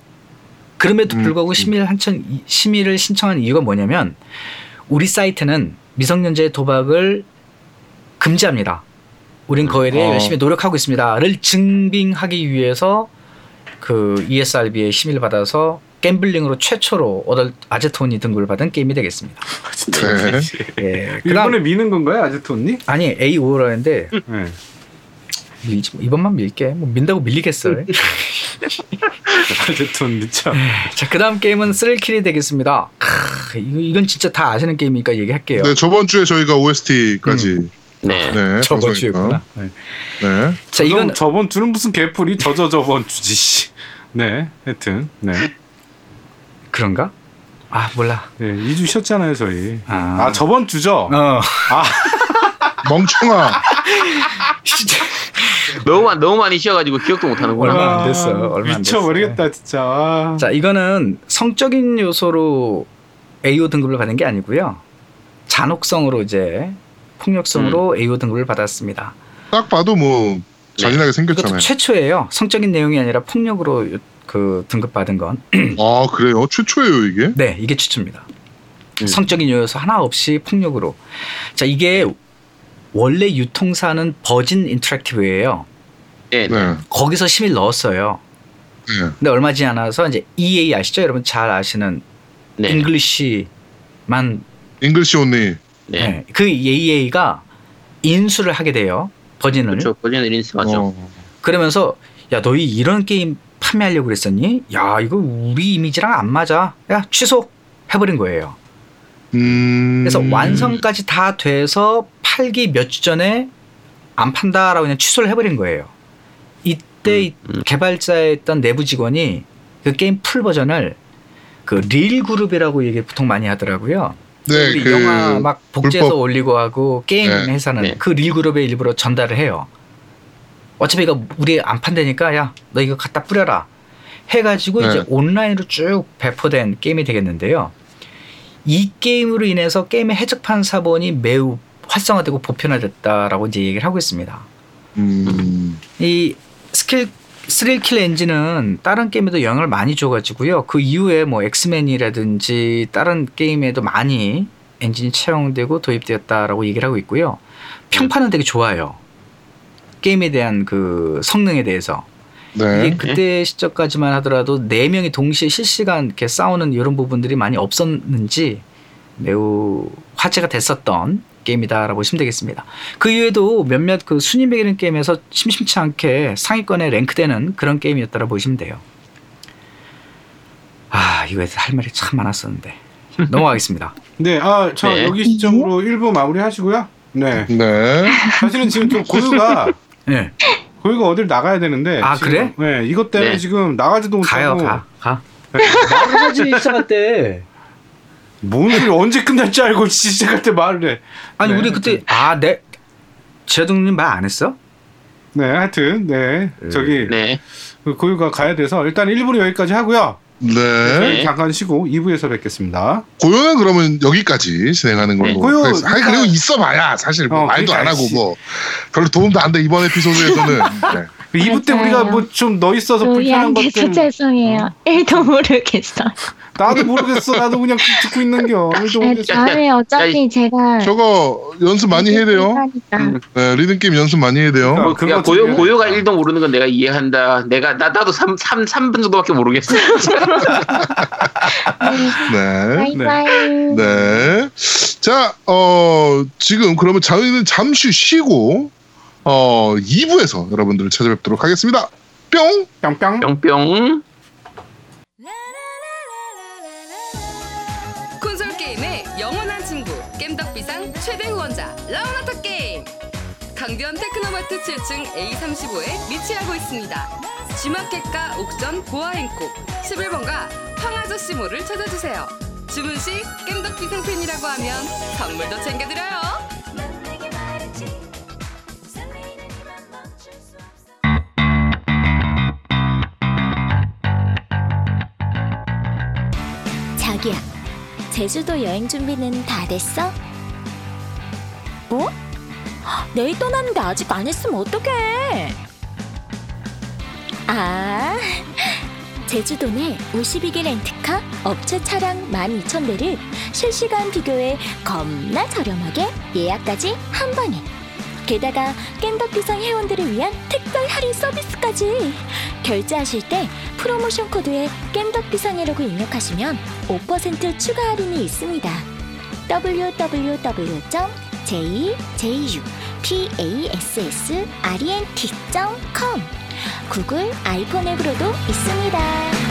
그럼에도 음, 불구하고 음. 심의를 한천 심의를 신청한 이유가 뭐냐면 우리 사이트는 미성년자의 도박을 금지합니다. 우린 거에 대해 어. 열심히 노력하고 있습니다를 증빙하기 위해서 그 ESRB의 심의를 받아서 갬블링으로 최초로 어덜 아제톤이 등급을 받은 게임이 되겠습니다. 네. 예. 그다음 일본에 미는 건가요, 언니? 아니 A5라는데 네. 밀지 이번만 밀게. 뭐 민다고 밀리겠어. 아제트 언니 참. 자, 그다음 게임은 스릴킬이 되겠습니다. 크, 이건 진짜 다 아시는 게임이니까 얘기할게요. 네, 저번 주에 저희가 OST까지 네. 네, 저번. 주였구나. 네. 네. 자, 이건 저번 주는 무슨 개풀이 저저 저번 주지. 씨. 네, 하여튼 네, 그런가? 아, 몰라. 네 2주 쉬었잖아요 저희. 아. 아, 저번 주죠. 어. 멍청아. 진짜 너무, 많- 너무 많이 쉬어가지고 기억도 못 하는구나. 얼마 안 됐어. 얼마 안 미쳐버리겠다 진짜. 아. 자, 이거는 성적인 요소로 AO 등급을 받은 게 아니고요. 잔혹성으로 이제 폭력성으로 AO 등급을 받았습니다. 딱 봐도 뭐 잔인하게 이것도 생겼잖아요. 최초예요. 성적인 내용이 아니라 폭력으로 요- 그 등급 받은 건. 아 그래요? 최초예요 이게? 네, 이게 최초입니다. 음. 성적인 요소 하나 없이 폭력으로. 자, 이게 원래 유통사는 버진 인터랙티브예요. 네. 네. 네. 거기서 심의를 넣었어요. 네. 근데 얼마 지나지 않아서 이제 EA 아시죠? 여러분 잘 아시는 네. English만 English only. 네. 네. 그 EA가 인수를 하게 돼요. 버진을. 그렇죠. 린스 맞죠. 어. 그러면서 야 너희 이런 게임 판매하려고 그랬었니? 야 이거 우리 이미지랑 안 맞아. 야 취소 해버린 거예요. 음. 그래서 완성까지 다 돼서 팔기 몇 주 전에 안 판다라고 그냥 취소를 해버린 거예요. 이때 음, 음. 개발자였던 내부 직원이 그 게임 full 버전을 그 릴 그룹이라고 얘기 보통 많이 하더라고요. 네, 우리 그 영화 막 복제해서 불법- 올리고 하고 게임 네. 회사는 네. 그릴 그룹에 일부러 전달을 해요. 어차피 이거 우리 안 판다니까 야 너 이거 갖다 뿌려라 해가지고 네. 이제 온라인으로 쭉 배포된 게임이 되겠는데요. 이 게임으로 인해서 게임의 해적판 사본이 매우 활성화되고 보편화됐다라고 이제 얘기를 하고 있습니다. 음. 이 스킬 스릴킬 엔진은 다른 게임에도 영향을 많이 줘가지고요. 그 이후에 뭐 엑스맨이라든지 다른 게임에도 많이 엔진이 채용되고 도입되었다라고 얘기를 하고 있고요. 평판은 되게 좋아요. 게임에 대한 그 성능에 대해서 네. 이게 그때 시점까지만 하더라도 네 명이 동시에 실시간 이렇게 싸우는 이런 부분들이 많이 없었는지 매우 화제가 됐었던 게임이다라고 보시면 되겠습니다. 그 이외에도 몇몇 그 순위 매기는 게임에서 심심치 않게 상위권에 랭크되는 그런 게임이었다고 보시면 돼요. 아 이거에 할 말이 참 많았었는데 넘어가겠습니다. 네, 아, 저 네. 여기 시점으로 1부 마무리하시고요. 네. 네. 사실은 지금 좀 고유가 네, 고유가 어딜 나가야 되는데. 아, 지금, 그래? 네, 이것 때문에 네. 지금 나가지도 가요 못하고. 가 가. 네. 여러 가지 시작할 뭔 소리 언제 끝날 줄 알고 시작할 때 말을 해. 아니 네, 우리 그때 아내 제동님 말 안 했어? 네, 하여튼 네. 저기 네. 그 고유가 가야 돼서 일단 1부는 여기까지 하고요. 네. 잠깐 쉬고 2부에서 뵙겠습니다. 고요는 그러면 여기까지 진행하는 걸로. 네. 고요, 하겠습니다. 아니 그리고 있어봐야 사실 뭐 어, 말도 안 그러니까 하고 씨. 뭐 별로 도움도 안 돼 이번 에피소드에서는. 네. 2부 때 맞아요. 우리가 뭐 좀 너 있어서 불편한 것들 죄송해요. 1도 모르겠어. 나도 모르겠어. 나도 그냥 듣고 있는겨. 네, 모르겠어. 다음에 어차피 제가 저거 연습 많이 해야 돼요. 하니까. 음. 네, 리듬 게임 연습 많이 해야 돼요. 그러니까. 뭐, 그런 야, 것 고요, 고요가 1도 모르는 건 내가 이해한다. 내가, 나, 나도 3, 3, 3분 정도밖에 모르겠어. 네. 바이바이. 네. 자, 어, 지금 그러면 저희는 잠시 쉬고, 어, 2부에서 여러분들을 찾아뵙도록 하겠습니다. 뿅! 뿅뿅. 뿅뿅. 콘솔 게임의 영원한 친구 겜덕비상 최대 후원자 라운하터 게임 강변 테크노마트 7층 A35에 위치하고 있습니다. G마켓과 옥션 보아행콕 11번가 황아저씨몰을 찾아주세요. 주문 시 겜덕비상 팬이라고 하면 선물도 챙겨드려요. 자기야, 제주도 여행 준비는 다 됐어? 뭐? 내일 떠나는데 아직 안 했으면 어떡해? 아, 제주도 내 52개 렌트카 업체 차량 12,000대를 실시간 비교해 겁나 저렴하게 예약까지 한 번에. 게다가 깸덕비상 회원들을 위한 특별 할인 서비스까지. 결제하실 때 프로모션 코드에 깸덕비상이라고 입력하시면 5% 추가 할인이 있습니다. www.jjupassrent.com 구글 아이폰 앱으로도 있습니다.